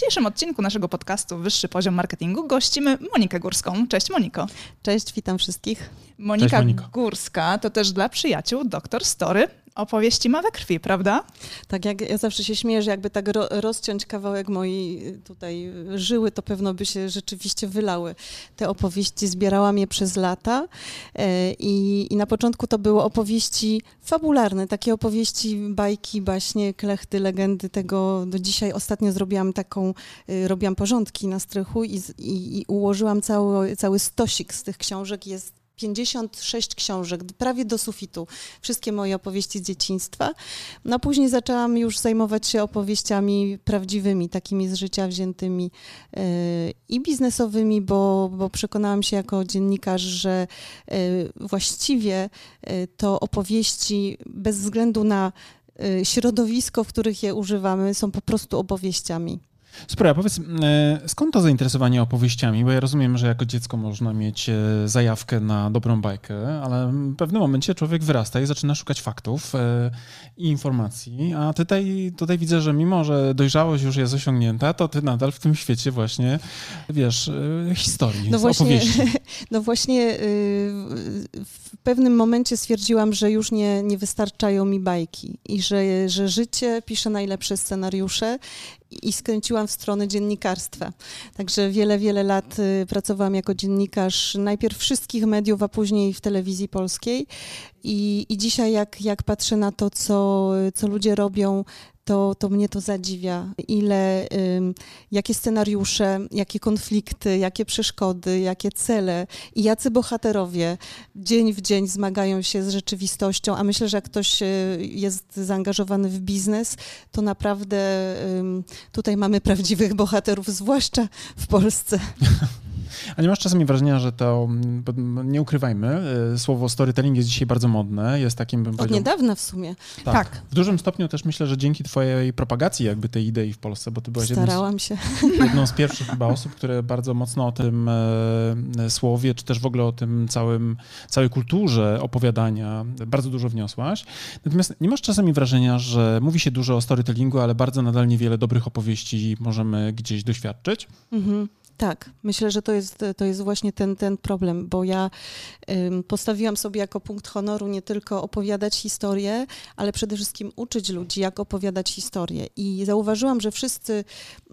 dzisiejszym odcinku naszego podcastu Wyższy Poziom Marketingu gościmy Monikę Górską. Cześć Moniko. Cześć, witam wszystkich. Monika Cześć, Górska to też dla przyjaciół doktor Story. Opowieści ma we krwi, prawda? Tak, jak ja zawsze się śmieję, że jakby tak ro, rozciąć kawałek mojej y, tutaj żyły, to pewno by się rzeczywiście wylały te opowieści. Zbierałam je przez lata e, i, i na początku to były opowieści fabularne, takie opowieści, bajki, baśnie, klechty, legendy tego. Do dzisiaj ostatnio zrobiłam taką, y, robiłam porządki na strychu i, i, i ułożyłam cały, cały stosik z tych książek. Jest 56 książek, prawie do sufitu, wszystkie moje opowieści z dzieciństwa. No później zaczęłam już zajmować się opowieściami prawdziwymi, takimi z życia wziętymi yy, i biznesowymi, bo, bo przekonałam się jako dziennikarz, że yy, właściwie yy, to opowieści bez względu na środowisko, w których je używamy, są po prostu opowieściami. A powiedz, e, skąd to zainteresowanie opowieściami? Bo ja rozumiem, że jako dziecko można mieć e, zajawkę na dobrą bajkę, ale w pewnym momencie człowiek wyrasta i zaczyna szukać faktów e, i informacji, a tutaj, tutaj widzę, że mimo, że dojrzałość już jest osiągnięta, to ty nadal w tym świecie właśnie, wiesz, historii, no właśnie, opowieści. No właśnie w pewnym momencie stwierdziłam, że już nie, nie wystarczają mi bajki i że, że życie pisze najlepsze scenariusze i skręciłam w stronę dziennikarstwa. Także wiele, wiele lat y, pracowałam jako dziennikarz najpierw wszystkich mediów, a później w telewizji polskiej. I, i dzisiaj jak, jak patrzę na to, co, co ludzie robią, to, to mnie to zadziwia. Ile, jakie scenariusze, jakie konflikty, jakie przeszkody, jakie cele i jacy bohaterowie dzień w dzień zmagają się z rzeczywistością, a myślę, że jak ktoś y, jest zaangażowany w biznes, to naprawdę tutaj mamy prawdziwych bohaterów, zwłaszcza w Polsce. A nie masz czasami wrażenia, że to, mm, nie ukrywajmy, y, słowo storytelling jest dzisiaj bardzo modne, jest takim, bym Od niedawna w sumie. Tak, tak. W dużym stopniu też myślę, że dzięki twojej propagacji jakby tej idei w Polsce, bo ty byłaś Starałam jedną z, się. jedną z pierwszych chyba osób, które bardzo mocno o tym e, słowie, czy też w ogóle o tym całym, całej kulturze opowiadania bardzo dużo wniosłaś. Natomiast nie masz czasami wrażenia, że mówi się dużo o storytellingu, ale bardzo nadal niewiele dobrych opowieści możemy gdzieś doświadczyć? Mhm. Tak, myślę, że to jest, to jest właśnie ten, ten problem, bo ja ym, postawiłam sobie jako punkt honoru nie tylko opowiadać historię, ale przede wszystkim uczyć ludzi, jak opowiadać historię. I zauważyłam, że wszyscy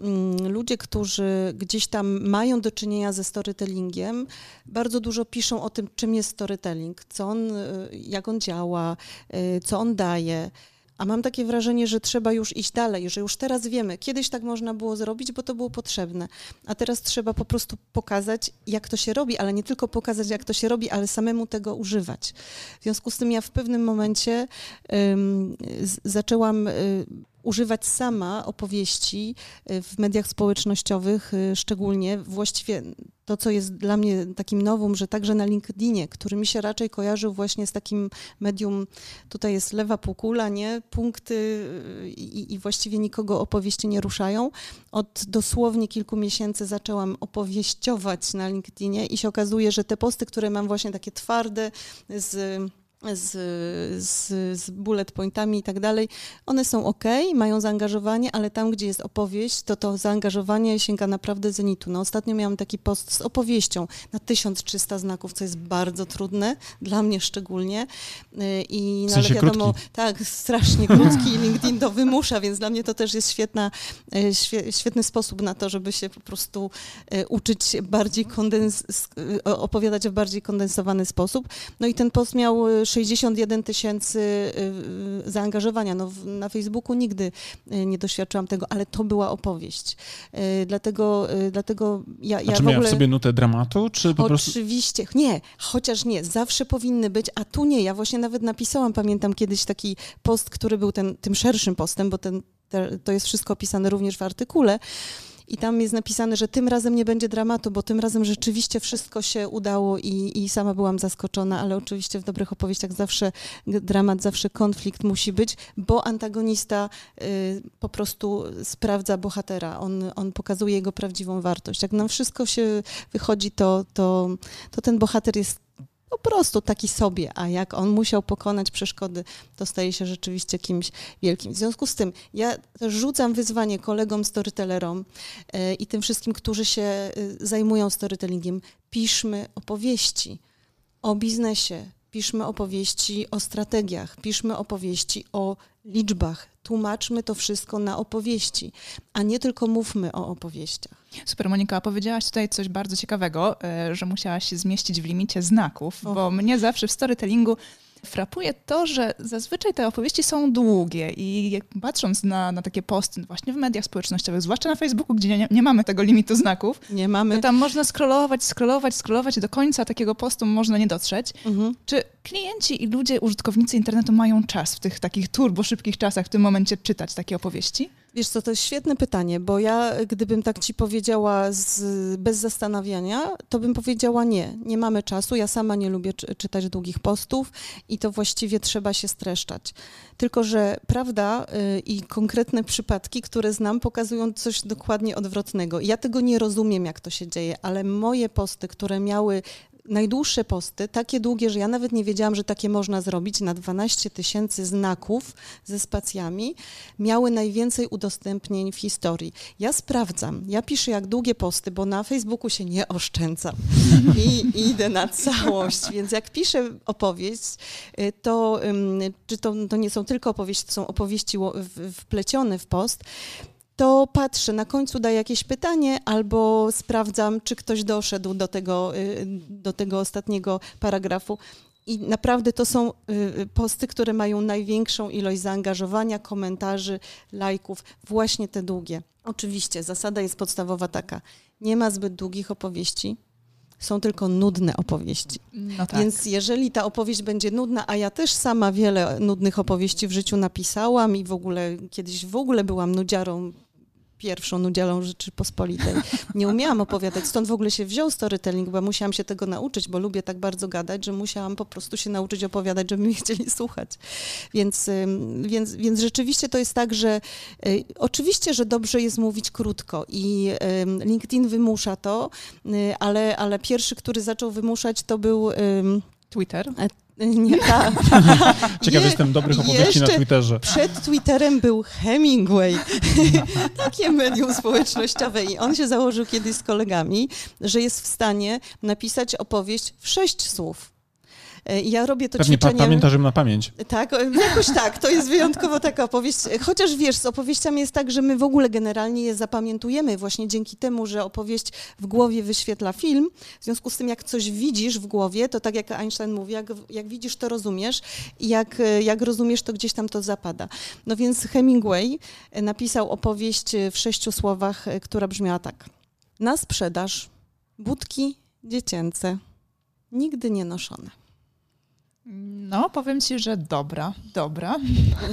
ym, ludzie, którzy gdzieś tam mają do czynienia ze storytellingiem, bardzo dużo piszą o tym, czym jest storytelling, co on, y, jak on działa, y, co on daje. A mam takie wrażenie, że trzeba już iść dalej, że już teraz wiemy, kiedyś tak można było zrobić, bo to było potrzebne, a teraz trzeba po prostu pokazać, jak to się robi, ale nie tylko pokazać, jak to się robi, ale samemu tego używać. W związku z tym ja w pewnym momencie um, zaczęłam y, używać sama opowieści y, w mediach społecznościowych, y, szczególnie właściwie to, co jest dla mnie takim nowym, że także na LinkedInie, który mi się raczej kojarzył właśnie z takim medium, tutaj jest lewa półkula, nie, punkty y, i, i właściwie nikogo opowieści nie ruszają. Od dosłownie kilku miesięcy zaczęłam opowieściować na LinkedInie i się okazuje, że te posty, które mam właśnie takie twarde z z, z, z bullet pointami i tak dalej, one są ok, mają zaangażowanie, ale tam, gdzie jest opowieść, to to zaangażowanie sięga naprawdę zenitu. No, ostatnio miałam taki post z opowieścią na 1300 znaków, co jest bardzo trudne, dla mnie szczególnie. Y, I w sensie ale wiadomo, krótki. tak, strasznie krótki i LinkedIn to wymusza, więc dla mnie to też jest świetna, y, świetny sposób na to, żeby się po prostu y, uczyć bardziej kondens opowiadać w bardziej kondensowany sposób. No i ten post miał 61 tysięcy y, y, zaangażowania. No, na Facebooku nigdy y, nie doświadczyłam tego, ale to była opowieść. Dlatego, dlatego ja, ja A czy w ogóle... w sobie nutę dramatu, czy po prostu... Oczywiście, nie, chociaż nie, zawsze powinny być, a tu nie. Ja właśnie nawet napisałam, pamiętam kiedyś taki post, który był ten, tym szerszym postem, bo ten, te, to jest wszystko opisane również w artykule, i tam jest napisane, że tym razem nie będzie dramatu, bo tym razem rzeczywiście wszystko się udało i, i sama byłam zaskoczona, ale oczywiście w dobrych opowieściach zawsze dramat, zawsze konflikt musi być, bo antagonista y, po prostu sprawdza bohatera, on, on pokazuje jego prawdziwą wartość. Jak nam wszystko się wychodzi, to, to, to ten bohater jest po prostu taki sobie, a jak on musiał pokonać przeszkody, to staje się rzeczywiście kimś wielkim. W związku z tym ja rzucam wyzwanie kolegom storytellerom e, i tym wszystkim, którzy się e, zajmują storytellingiem, piszmy opowieści o biznesie, piszmy opowieści o strategiach, piszmy opowieści o liczbach, tłumaczmy to wszystko na opowieści, a nie tylko mówmy o opowieściach. Super, Monika, powiedziałaś tutaj coś bardzo ciekawego, e, że musiałaś się zmieścić w limicie znaków, bo mnie zawsze w storytellingu frapuje to, że zazwyczaj te opowieści są długie i patrząc na, na takie posty właśnie w mediach społecznościowych, zwłaszcza na Facebooku, gdzie nie, nie mamy tego limitu znaków, nie mamy. to tam można scrollować, scrollować, scrollować i do końca takiego postu można nie dotrzeć. Mhm. Czy klienci i ludzie, użytkownicy internetu mają czas w tych takich turbo szybkich czasach w tym momencie czytać takie opowieści? Wiesz co, to jest świetne pytanie, bo ja gdybym tak ci powiedziała z, bez zastanawiania, to bym powiedziała nie, nie mamy czasu, ja sama nie lubię czy, czytać długich postów i to właściwie trzeba się streszczać. Tylko, że prawda y, i konkretne przypadki, które znam, pokazują coś dokładnie odwrotnego. Ja tego nie rozumiem, jak to się dzieje, ale moje posty, które miały najdłuższe posty, takie długie, że ja nawet nie wiedziałam, że takie można zrobić, na 12 tysięcy znaków ze spacjami, miały najwięcej udostępnień w historii. Ja sprawdzam, ja piszę jak długie posty, bo na Facebooku się nie oszczędzam i, idę na całość, więc jak piszę opowieść, y, to czy to, to nie są tylko opowieści, to są opowieści wplecione w post, to patrzę, na końcu daję jakieś pytanie albo sprawdzam, czy ktoś doszedł do tego, y, do tego ostatniego paragrafu. I naprawdę to są y, posty, które mają największą ilość zaangażowania, komentarzy, lajków, właśnie te długie. Oczywiście zasada jest podstawowa taka: nie ma zbyt długich opowieści, są tylko nudne opowieści. No tak. Więc jeżeli ta opowieść będzie nudna, a ja też sama wiele nudnych opowieści w życiu napisałam i w ogóle kiedyś w ogóle byłam nudziarą pierwszą nudzielą Rzeczypospolitej. Nie umiałam opowiadać, stąd w ogóle się wziął storytelling, bo musiałam się tego nauczyć, bo lubię tak bardzo gadać, że musiałam po prostu się nauczyć opowiadać, żeby mnie chcieli słuchać. Więc, więc, więc rzeczywiście to jest tak, że y, oczywiście, że dobrze jest mówić krótko i LinkedIn wymusza to, y, ale, ale pierwszy, który zaczął wymuszać, to był Twitter. Nie, tak. Ciekaw jestem dobrych opowieści na Twitterze. Przed Twitterem był Hemingway, takie medium społecznościowe i on się założył kiedyś z kolegami, że jest w stanie napisać opowieść w sześć słów. E, ja robię to Pewnie ćwiczenie... pamiętasz ją na pamięć. Tak, jakoś tak. To jest wyjątkowo taka opowieść. Chociaż wiesz, z opowieściami jest tak, że my w ogóle generalnie je zapamiętujemy właśnie dzięki temu, że opowieść w głowie wyświetla film. W związku z tym, jak coś widzisz w głowie, to tak jak Einstein mówi, jak, jak widzisz, to rozumiesz i jak, jak rozumiesz, to gdzieś tam to zapada. No więc Hemingway napisał opowieść w sześciu słowach, która brzmiała tak. Na sprzedaż budki dziecięce, nigdy nie noszone. No, powiem ci, że dobra, dobra.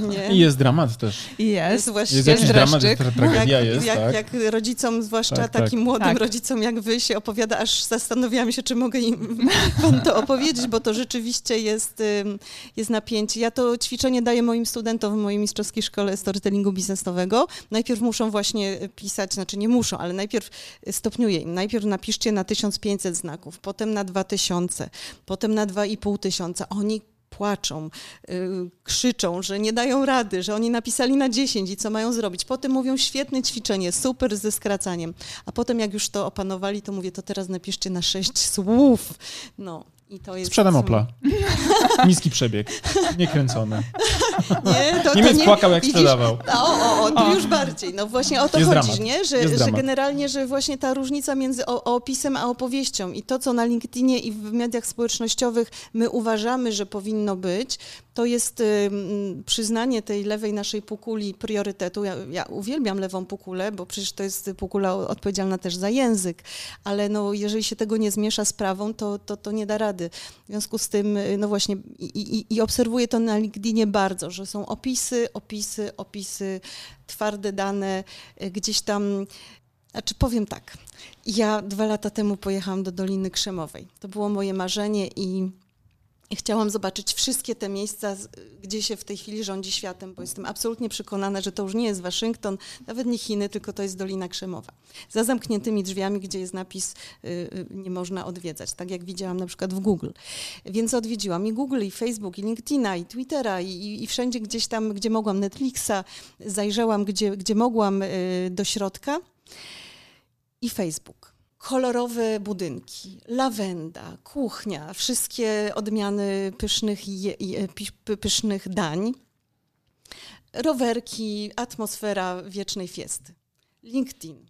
Nie. I jest dramat też. Jest. Jest, jest jakiś dramat, jest tragedia jak, jest, jak, tak? jak rodzicom, zwłaszcza tak, tak. takim tak. młodym tak. rodzicom jak wy się opowiada, aż zastanawiałam się, czy mogę im wam to opowiedzieć, bo to rzeczywiście jest, jest napięcie. Ja to ćwiczenie daję moim studentom w mojej mistrzowskiej szkole storytellingu biznesowego. Najpierw muszą właśnie pisać, znaczy nie muszą, ale najpierw stopniuję im. Najpierw napiszcie na 1500 znaków, potem na 2000, potem na 2500. tysiąca oni płaczą, yy, krzyczą, że nie dają rady, że oni napisali na 10 i co mają zrobić. Potem mówią świetne ćwiczenie, super ze skracaniem. A potem jak już to opanowali, to mówię, to teraz napiszcie na 6 słów. No, i to jest Sprzedam Opla. Niski przebieg, niekręcony. Nie, to, Niemiec to nie, płakał, jak widzisz, sprzedawał. O, o, o, tu już bardziej. No właśnie o to jest chodzi, dramat. nie? Że, że generalnie, że właśnie ta różnica między opisem a opowieścią i to, co na LinkedInie i w mediach społecznościowych my uważamy, że powinno być, to jest przyznanie tej lewej naszej półkuli priorytetu. Ja, ja, uwielbiam lewą półkulę, bo przecież to jest półkula odpowiedzialna też za język, ale no, jeżeli się tego nie zmiesza z prawą, to, to, to nie da rady. W związku z tym, y, no właśnie, i, i, i obserwuję to na LinkedInie bardzo, że są opisy, opisy, opisy, twarde dane, y, gdzieś tam znaczy powiem tak, ja dwa lata temu pojechałam do Doliny Krzemowej. To było moje marzenie I chciałam zobaczyć wszystkie te miejsca, gdzie się w tej chwili rządzi światem, bo jestem absolutnie przekonana, że to już nie jest Waszyngton, nawet nie Chiny, tylko to jest Dolina Krzemowa. Za zamkniętymi drzwiami, gdzie jest napis y, y, nie można odwiedzać, tak jak widziałam na przykład w Google. Więc odwiedziłam i Google, i Facebook, i LinkedIna, i Twittera, i, i wszędzie gdzieś tam, gdzie mogłam Netflixa, zajrzałam, gdzie, gdzie mogłam y, do środka. I Facebook kolorowe budynki, lawenda, kuchnia, wszystkie odmiany pysznych, je, je, pysznych dań, rowerki, atmosfera wiecznej fiesty. LinkedIn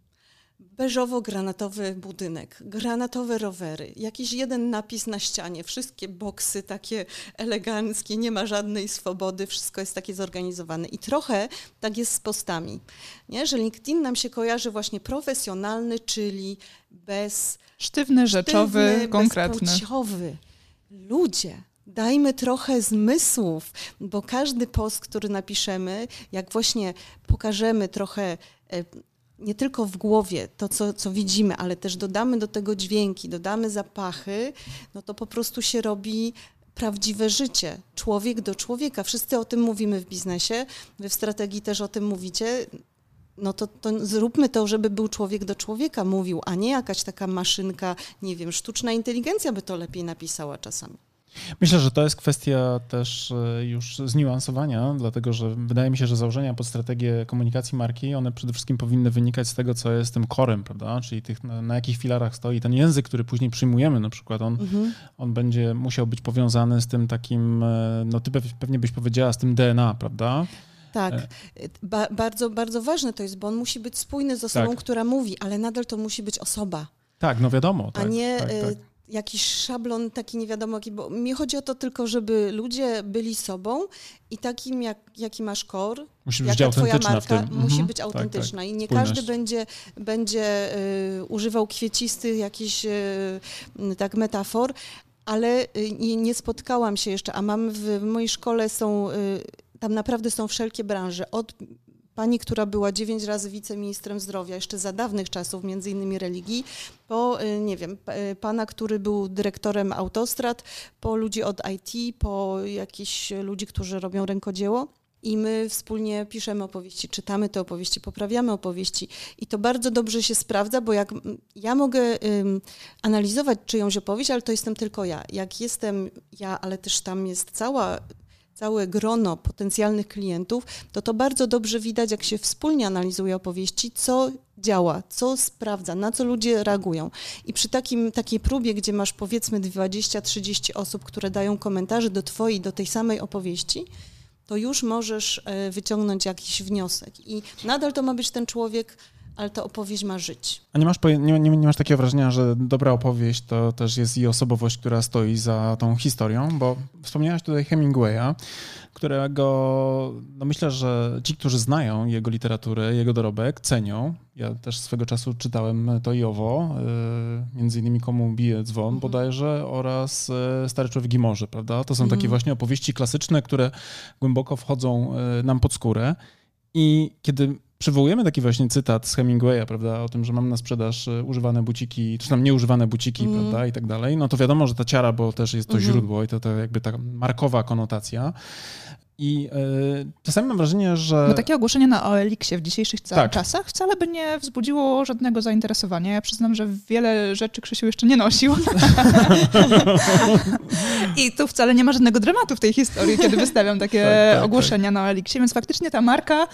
beżowo-granatowy budynek, granatowe rowery, jakiś jeden napis na ścianie, wszystkie boksy takie eleganckie, nie ma żadnej swobody, wszystko jest takie zorganizowane. I trochę tak jest z postami, nie? że LinkedIn nam się kojarzy właśnie profesjonalny, czyli bez... Sztywny, rzeczowy, sztywny, konkretny. Bezpłciowy. Ludzie, dajmy trochę zmysłów, bo każdy post, który napiszemy, jak właśnie pokażemy trochę e, nie tylko w głowie to, co, co widzimy, ale też dodamy do tego dźwięki, dodamy zapachy, no to po prostu się robi prawdziwe życie, człowiek do człowieka. Wszyscy o tym mówimy w biznesie, wy w strategii też o tym mówicie. No to, to zróbmy to, żeby był człowiek do człowieka mówił, a nie jakaś taka maszynka, nie wiem, sztuczna inteligencja by to lepiej napisała czasami. Myślę, że to jest kwestia też e, już zniuansowania, dlatego że wydaje mi się, że założenia pod strategię komunikacji marki, one przede wszystkim powinny wynikać z tego, co jest tym korem, prawda? Czyli tych, na, na jakich filarach stoi ten język, który później przyjmujemy na przykład, on, mhm. on będzie musiał być powiązany z tym takim, e, no ty pewnie byś powiedziała, z tym DNA, prawda? Tak, e. ba bardzo, bardzo ważne to jest, bo on musi być spójny z osobą, tak. która mówi, ale nadal to musi być osoba. Tak, no wiadomo. A tak, nie tak, tak jakiś szablon taki nie wiadomo jaki, bo mi chodzi o to tylko, żeby ludzie byli sobą i takim, jak, jaki masz kor, musi być jaka twoja marka, musi mhm. być autentyczna. Tak, tak. I nie Spójność. każdy będzie, będzie y, używał kwiecistych jakichś y, tak metafor, ale y, nie, nie, spotkałam się jeszcze, a mam w, w mojej szkole są, y, tam naprawdę są wszelkie branże, od pani, która była dziewięć razy wiceministrem zdrowia, jeszcze za dawnych czasów, między innymi religii, po, y, nie wiem, y, pana, który był dyrektorem autostrad, po ludzi od IT, po jakichś ludzi, którzy robią rękodzieło. I my wspólnie piszemy opowieści, czytamy te opowieści, poprawiamy opowieści. I to bardzo dobrze się sprawdza, bo jak ja mogę ym, analizować czyjąś opowieść, ale to jestem tylko ja. Jak jestem ja, ale też tam jest cała całe grono potencjalnych klientów, to to bardzo dobrze widać, jak się wspólnie analizuje opowieści, co działa, co sprawdza, na co ludzie reagują. I przy takim, takiej próbie, gdzie masz powiedzmy 20-30 osób, które dają komentarze do twojej, do tej samej opowieści, to już możesz e, wyciągnąć jakiś wniosek. I nadal to ma być ten człowiek, ale ta opowieść ma żyć. A nie masz, nie, nie, nie, masz takiego wrażenia, że dobra opowieść to też jest i osobowość, która stoi za tą historią? Bo wspomniałaś tutaj Hemingwaya, którego no myślę, że ci, którzy znają jego literaturę, jego dorobek, cenią. Ja też swego czasu czytałem to i owo, y, między innymi Komu bije dzwon mhm. bodajże oraz y, Stary człowiek i morze, prawda? To są takie właśnie opowieści klasyczne, które głęboko wchodzą y, nam pod skórę. I kiedy przywołujemy taki właśnie cytat z Hemingwaya, prawda, o tym, że mam na sprzedaż e, używane buciki, czy tam nieużywane buciki, mm. prawda, i tak dalej, no to wiadomo, że ta ciara, bo też jest to mm -hmm. źródło i to, to jakby ta markowa konotacja. I y, czasami mam wrażenie, że. Bo takie ogłoszenie na OLX-ie w dzisiejszych tak. czasach wcale by nie wzbudziło żadnego zainteresowania. Ja przyznam, że wiele rzeczy Krzysiu jeszcze nie nosił. I tu wcale nie ma żadnego dramatu w tej historii, kiedy wystawiam takie tak, tak, ogłoszenia tak. na OLX-ie, więc faktycznie ta marka y,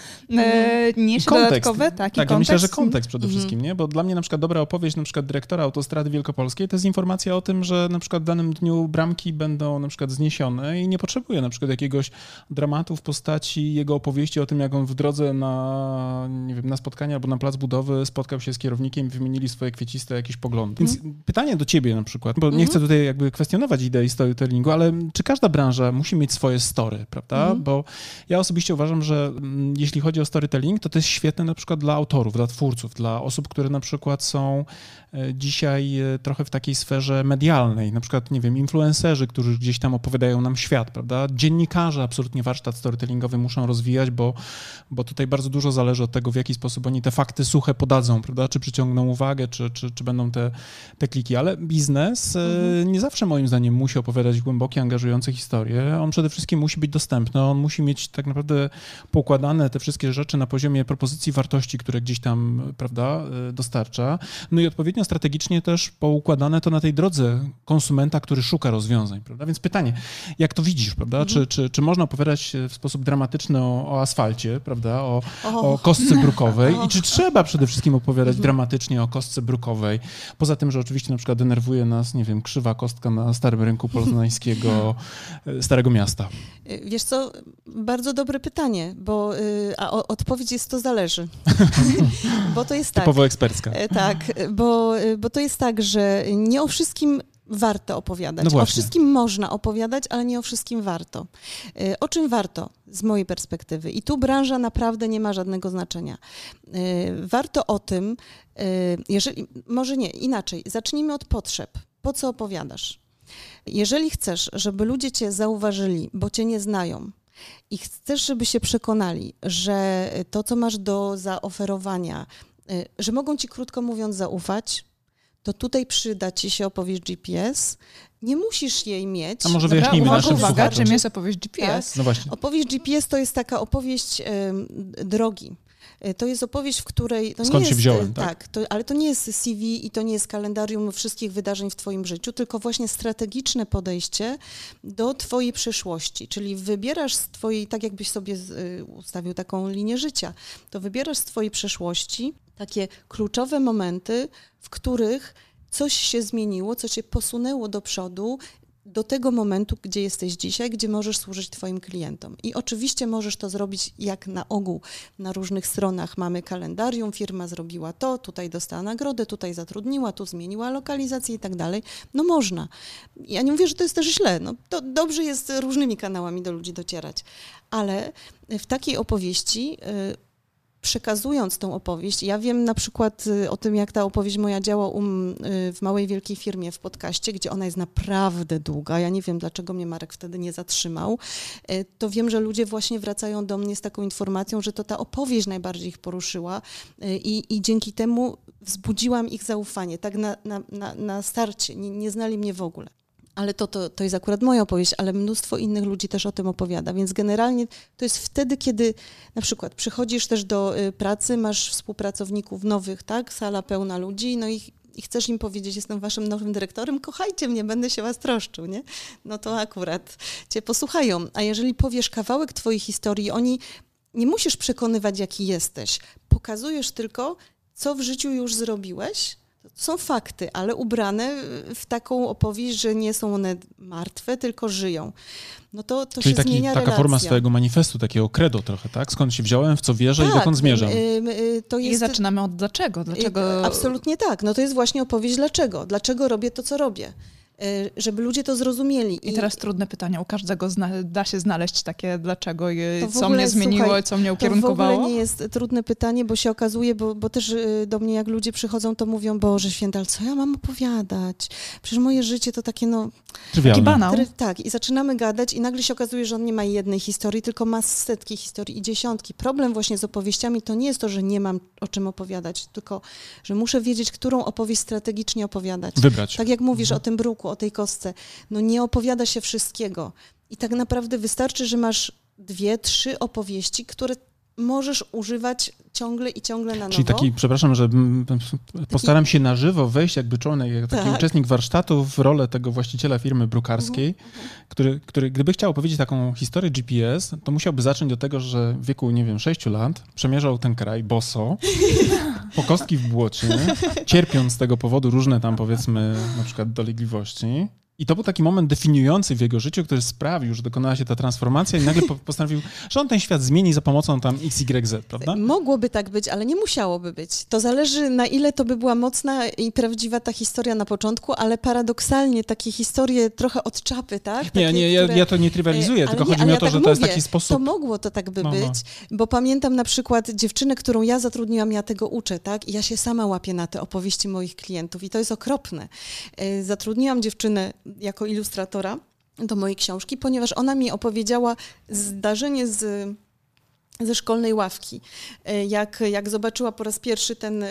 niesie kontekst. dodatkowe taki tak, kontekst. Ja myślę, że kontekst przede mhm. wszystkim, nie? Bo dla mnie na przykład dobra opowieść na przykład dyrektora autostrady wielkopolskiej to jest informacja o tym, że na przykład w danym dniu bramki będą na przykład zniesione i nie potrzebuje na przykład jakiegoś dramatu w postaci jego opowieści o tym, jak on w drodze na, nie wiem, na spotkanie albo na plac budowy spotkał się z kierownikiem i wymienili swoje kwieciste jakieś poglądy. Więc mm. pytanie do ciebie na przykład, bo mm nie chcę tutaj jakby kwestionować idei storytellingu, ale czy każda branża musi mieć swoje story, prawda? Mm. Bo ja osobiście uważam, że mm, jeśli chodzi o storytelling, to to jest świetne na przykład dla autorów, dla twórców, dla osób, które na przykład są dzisiaj e, trochę w takiej sferze medialnej, na przykład, nie wiem, influencerzy, którzy gdzieś tam opowiadają nam świat, prawda? Dziennikarze absolutnie warsztat storytellingowy muszą rozwijać, bo, bo tutaj bardzo dużo zależy od tego, w jaki sposób oni te fakty suche podadzą, prawda? Czy przyciągną uwagę, czy, czy, czy będą te, te kliki. Ale biznes mhm. nie zawsze moim zdaniem musi opowiadać głębokie, angażujące historie. On przede wszystkim musi być dostępny, on musi mieć tak naprawdę poukładane te wszystkie rzeczy na poziomie propozycji wartości, które gdzieś tam, prawda, dostarcza. No i odpowiednio strategicznie też poukładane to na tej drodze konsumenta, który szuka rozwiązań, prawda? Więc pytanie, jak to widzisz, prawda? Mhm. Czy, czy, czy można opowiadać w sposób dramatyczny o, o asfalcie, prawda? O, o kostce brukowej i czy trzeba przede wszystkim opowiadać mhm. dramatycznie o kostce brukowej? Poza tym, że oczywiście na przykład denerwuje nas, nie wiem, krzywa kostka na starym rynku poznańskiego e, Starego Miasta. E, wiesz co, bardzo dobre pytanie, bo y, a odpowiedź jest to zależy. bo to jest tak. Typowo ekspercka. E, tak, bo, bo to jest tak, że nie o wszystkim warto opowiadać. No o wszystkim można opowiadać, ale nie o wszystkim warto. Y, o czym warto z mojej perspektywy? I tu branża naprawdę nie ma żadnego znaczenia. Y, warto o tym, y, jeżeli, może nie, inaczej, zacznijmy od potrzeb. Po co opowiadasz? Jeżeli chcesz, żeby ludzie cię zauważyli, bo cię nie znają, i chcesz, żeby się przekonali, że to, co masz do zaoferowania, że mogą ci krótko mówiąc zaufać, to tutaj przyda ci się opowieść GPS. Nie musisz jej mieć. A może wyjaśnijmy Dobra, naszym uwaga, czym jest opowieść GPS? Tak? No właśnie. Opowieść GPS to jest taka opowieść y, drogi. E, to jest opowieść, w której. To Skąd nie się jest, wziąłem? Tak, tak to, ale to nie jest CV i to nie jest kalendarium wszystkich wydarzeń w Twoim życiu, tylko właśnie strategiczne podejście do Twojej przyszłości. Czyli wybierasz z Twojej, tak jakbyś sobie y, ustawił taką linię życia, to wybierasz z Twojej przeszłości takie kluczowe momenty, w których coś się zmieniło, co cię posunęło do przodu, do tego momentu, gdzie jesteś dzisiaj, gdzie możesz służyć Twoim klientom. I oczywiście możesz to zrobić jak na ogół. Na różnych stronach mamy kalendarium, firma zrobiła to, tutaj dostała nagrodę, tutaj zatrudniła, tu zmieniła lokalizację i tak dalej. No można. Ja nie mówię, że to jest też źle. No, to dobrze jest różnymi kanałami do ludzi docierać. Ale w takiej opowieści. Yy, przekazując tą opowieść, ja wiem na przykład y, o tym, jak ta opowieść moja działa um, w małej, wielkiej firmie w podcaście, gdzie ona jest naprawdę długa. Ja nie wiem, dlaczego mnie Marek wtedy nie zatrzymał. Y, to wiem, że ludzie właśnie wracają do mnie z taką informacją, że to ta opowieść najbardziej ich poruszyła i, i dzięki temu wzbudziłam ich zaufanie, tak na, na, na, na starcie. Nie, nie znali mnie w ogóle ale to, to, to jest akurat moja opowieść, ale mnóstwo innych ludzi też o tym opowiada. Więc generalnie to jest wtedy, kiedy na przykład przychodzisz też do y, pracy, masz współpracowników nowych, tak? Sala pełna ludzi, no i, i chcesz im powiedzieć, jestem waszym nowym dyrektorem, kochajcie mnie, będę się was troszczył, nie? No to akurat cię posłuchają. A jeżeli powiesz kawałek twojej historii, oni nie musisz przekonywać, jaki jesteś. Pokazujesz tylko, co w życiu już zrobiłeś, są fakty, ale ubrane w taką opowieść, że nie są one martwe, tylko żyją. No to, to Czyli się taki, zmienia taka relacja. forma swojego manifestu, takiego credo trochę, tak? Skąd się wziąłem, w co wierzę tak, i dokąd zmierzam. Y, y, to jest... I zaczynamy od dlaczego. dlaczego. Absolutnie tak. No to jest właśnie opowieść dlaczego. Dlaczego robię to, co robię. Y, żeby ludzie to zrozumieli. I, teraz trudne pytanie, u każdego da się znaleźć takie dlaczego, co mnie zmieniło, słuchaj, co mnie ukierunkowało? To w ogóle nie jest trudne pytanie, bo się okazuje, bo, bo też y, do mnie jak ludzie przychodzą, to mówią, Boże święta, ale co ja mam opowiadać? Przecież moje życie to takie no... Taki banał. Tak, i zaczynamy gadać i nagle się okazuje, że on nie ma jednej historii, tylko ma setki historii i dziesiątki. Problem właśnie z opowieściami to nie jest to, że nie mam o czym opowiadać, tylko, że muszę wiedzieć, którą opowieść strategicznie opowiadać. Wybrać. Tak jak mówisz mhm. o tym bruku, o tej kostce. No nie opowiada się wszystkiego. I tak naprawdę wystarczy, że masz dwie, trzy opowieści, które możesz używać ciągle i ciągle na nowo. Czyli taki, przepraszam, że postaram się na żywo wejść jakby członek, jak taki tak. uczestnik warsztatu w rolę tego właściciela firmy brukarskiej, -huh. który, który gdyby chciał opowiedzieć taką historię GPS, to musiałby zacząć od tego, że w wieku, nie wiem, 6 lat przemierzał ten kraj boso, po kostki w błocie, cierpiąc z tego powodu różne tam powiedzmy na przykład dolegliwości. I to był taki moment definiujący w jego życiu, który sprawił, że dokonała się ta transformacja i nagle postanowił, że on ten świat zmieni za pomocą tam XYZ, prawda? Mogłoby tak być, ale nie musiałoby być. To zależy na ile to by była mocna i prawdziwa ta historia na początku, ale paradoksalnie takie historie trochę od czapy, tak? Takie, nie, nie, ja, które... ja to nie trywializuję, tylko nie, chodzi mi o to, ja tak że to jest taki sposób... To mogło to tak by no, no. być, bo pamiętam na przykład dziewczynę, którą ja zatrudniłam, ja tego uczę, tak? I ja się sama łapię na te opowieści moich klientów i to jest okropne. E, zatrudniłam dziewczynę jako ilustratora. do mojej książki, ponieważ ona mi opowiedziała zdarzenie z ze szkolnej ławki. E, jak, jak zobaczyła po raz pierwszy ten y,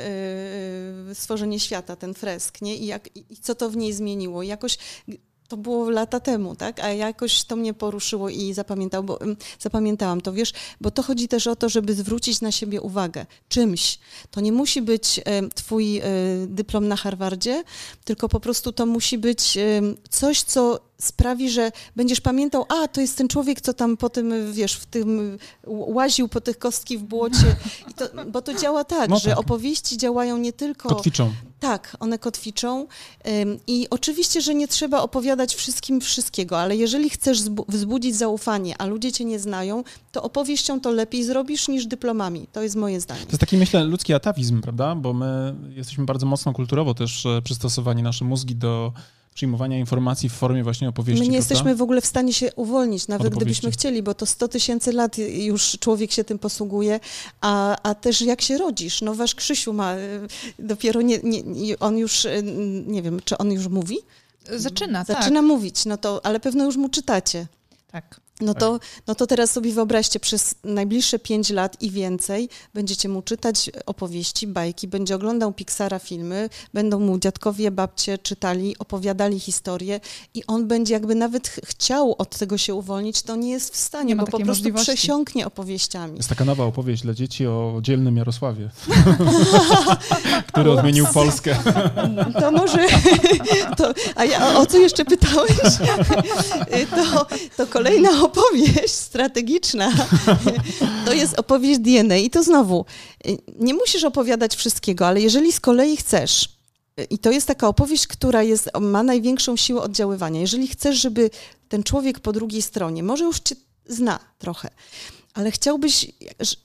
stworzenie świata, ten fresk, nie? I, jak, I co to w niej zmieniło. Jakoś to było lata temu, tak? A jakoś to mnie poruszyło i zapamiętał, bo, zapamiętałam to, wiesz, bo to chodzi też o to, żeby zwrócić na siebie uwagę czymś. To nie musi być twój e, dyplom na Harvardzie, tylko po prostu to musi być coś, co sprawi, że będziesz pamiętał, a to jest ten człowiek, co tam po tym, wiesz, w tym łaził po tych kostki w błocie. To, bo to działa tak, no tak, że opowieści działają nie tylko. Kotwiczą. Tak, one kotwiczą. I oczywiście, że nie trzeba opowiadać wszystkim wszystkiego, ale jeżeli chcesz wzbudzić zaufanie, a ludzie cię nie znają, to opowieścią to lepiej zrobisz niż dyplomami. To jest moje zdanie. To jest taki, myślę, ludzki atawizm, prawda? Bo my jesteśmy bardzo mocno kulturowo też e, przystosowani nasze mózgi do przyjmowania informacji w formie właśnie opowieści. My nie prawda? jesteśmy w ogóle w stanie się uwolnić, nawet gdybyśmy chcieli, bo to 100 tysięcy lat już człowiek się tym posługuje, a, a też jak się rodzisz. No wasz Krzysiu ma y, dopiero, nie, nie, on już, y, nie wiem, czy on już mówi? Zaczyna, Zaczyna tak. mówić, no to, ale pewno już mu czytacie. Tak. No to, no to teraz sobie wyobraźcie, przez najbliższe pięć lat i więcej będziecie mu czytać opowieści, bajki, będzie oglądał Pixara filmy, będą mu dziadkowie, babcie czytali, opowiadali historie i on będzie jakby nawet ch chciał od tego się uwolnić, to nie jest w stanie, bo po prostu przesiąknie opowieściami. Jest taka nowa opowieść dla dzieci o dzielnym Jarosławie, który odmienił Polskę. to może, to, a ja, o co jeszcze pytałeś? to, to kolejna opowieść strategiczna to jest opowieść DNA. I to znowu, nie musisz opowiadać wszystkiego, ale jeżeli z kolei chcesz, i to jest taka opowieść, która jest, ma największą siłę oddziaływania. Jeżeli chcesz, żeby ten człowiek po drugiej stronie, może już cię zna trochę, ale chciałbyś,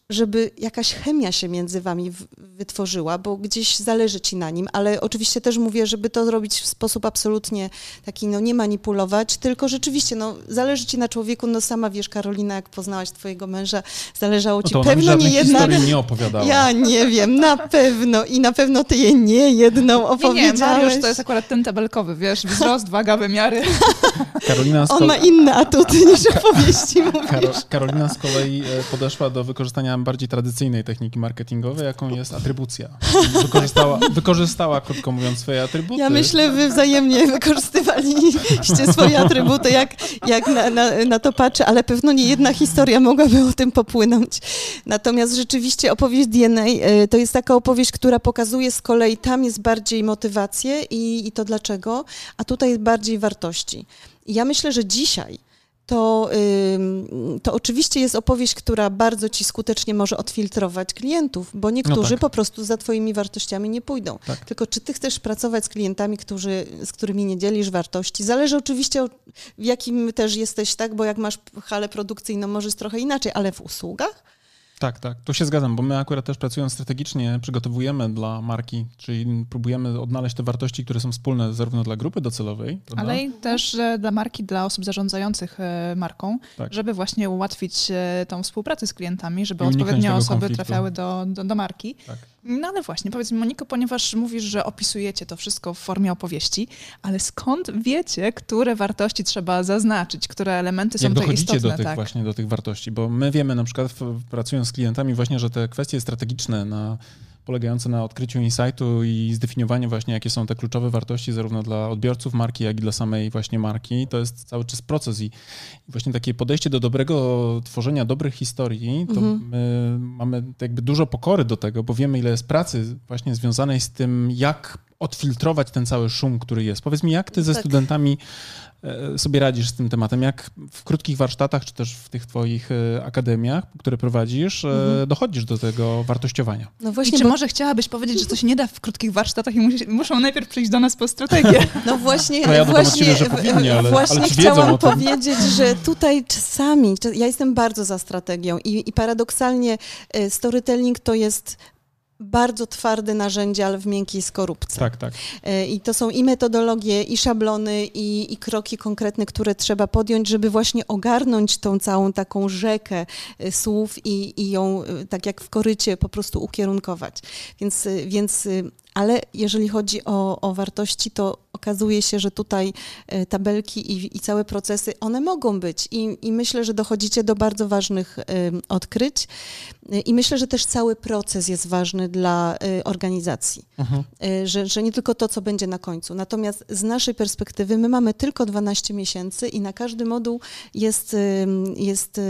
żeby jakaś chemia się między wami wytworzyła, bo gdzieś zależy ci na nim, ale oczywiście też mówię, żeby to zrobić w sposób absolutnie taki, no nie manipulować, tylko rzeczywiście, no zależy ci na człowieku, no sama wiesz, Karolina, jak poznałaś twojego męża, zależało ci no to pewno nie jedna... nie opowiadała. Ja nie wiem, na pewno i na pewno ty je nie jedną opowiedziałeś. Nie, nie, Mariusz to jest akurat ten tabelkowy, wiesz, wzrost, waga, wymiary. Karolina On ma inne atuty niż opowieści, mówisz. Karolina z kolei E, podeszła do wykorzystania bardziej tradycyjnej techniki marketingowej, jaką jest atrybucja. Wykorzystała, wykorzystała krótko mówiąc, swoje atrybuty. Ja myślę, wy wzajemnie wykorzystywaliście swoje atrybuty, jak, jak na, na, na to patrzę, ale pewno nie jedna historia mogłaby o tym popłynąć. Natomiast rzeczywiście opowieść DNA e, to jest taka opowieść, która pokazuje z kolei, tam jest bardziej motywację i, i to dlaczego, a tutaj jest bardziej wartości. I ja myślę, że dzisiaj to, to oczywiście jest opowieść, która bardzo ci skutecznie może odfiltrować klientów, bo niektórzy no tak. po prostu za twoimi wartościami nie pójdą. Tak. Tylko czy ty chcesz pracować z klientami, którzy, z którymi nie dzielisz wartości? Zależy oczywiście w jakim też jesteś, tak, bo jak masz halę produkcyjną, może jest trochę inaczej, ale w usługach tak, tak, tu się zgadzam, bo my akurat też pracując strategicznie przygotowujemy dla marki, czyli próbujemy odnaleźć te wartości, które są wspólne zarówno dla grupy docelowej, prawda? ale i też dla marki, dla osób zarządzających e, marką, tak. żeby właśnie ułatwić e, tą współpracę z klientami, żeby odpowiednie osoby konfliktu. trafiały do, do, do marki. Tak. No ale właśnie, powiedz mi Moniko, ponieważ mówisz, że opisujecie to wszystko w formie opowieści, ale skąd wiecie, które wartości trzeba zaznaczyć, które elementy Jak są tutaj istotne? do tych tak? właśnie do tych wartości, bo my wiemy na przykład pracując z klientami właśnie, że te kwestie strategiczne na polegające na odkryciu insightu i zdefiniowaniu właśnie, jakie są te kluczowe wartości zarówno dla odbiorców marki, jak i dla samej właśnie marki. To jest cały czas proces i właśnie takie podejście do dobrego tworzenia dobrych historii, to mhm. my mamy jakby dużo pokory do tego, bo wiemy, ile jest pracy właśnie związanej z tym, jak odfiltrować ten cały szum, który jest. Powiedz mi, jak ty ze tak. studentami E, sobie radzisz z tym tematem? Jak w krótkich warsztatach, czy też w tych twoich e, akademiach, które prowadzisz, e, mhm. dochodzisz do tego wartościowania? No właśnie, I czy bo... może chciałabyś powiedzieć, że to się nie da w krótkich warsztatach i musi, muszą najpierw przyjść do nas po strategię? No właśnie, no ja właśnie, ciebie, że powinni, ale, właśnie ale chciałam powiedzieć, że tutaj czasami, ja jestem bardzo za strategią i, i paradoksalnie storytelling to jest bardzo twarde narzędzie, ale w miękkiej skorupce. Tak, tak. E, I to są i metodologie, i szablony, i, i, kroki konkretne, które trzeba podjąć, żeby właśnie ogarnąć tą całą taką rzekę e, słów i, i ją, e, tak jak w korycie, po prostu ukierunkować. Więc, więc ale jeżeli chodzi o, o wartości, to okazuje się, że tutaj e, tabelki i, i całe procesy, one mogą być I, i myślę, że dochodzicie do bardzo ważnych odkryć i myślę, że też cały proces jest ważny dla organizacji, mhm. że, że nie tylko to, co będzie na końcu. Natomiast z naszej perspektywy my mamy tylko 12 miesięcy i na każdy moduł jest, jest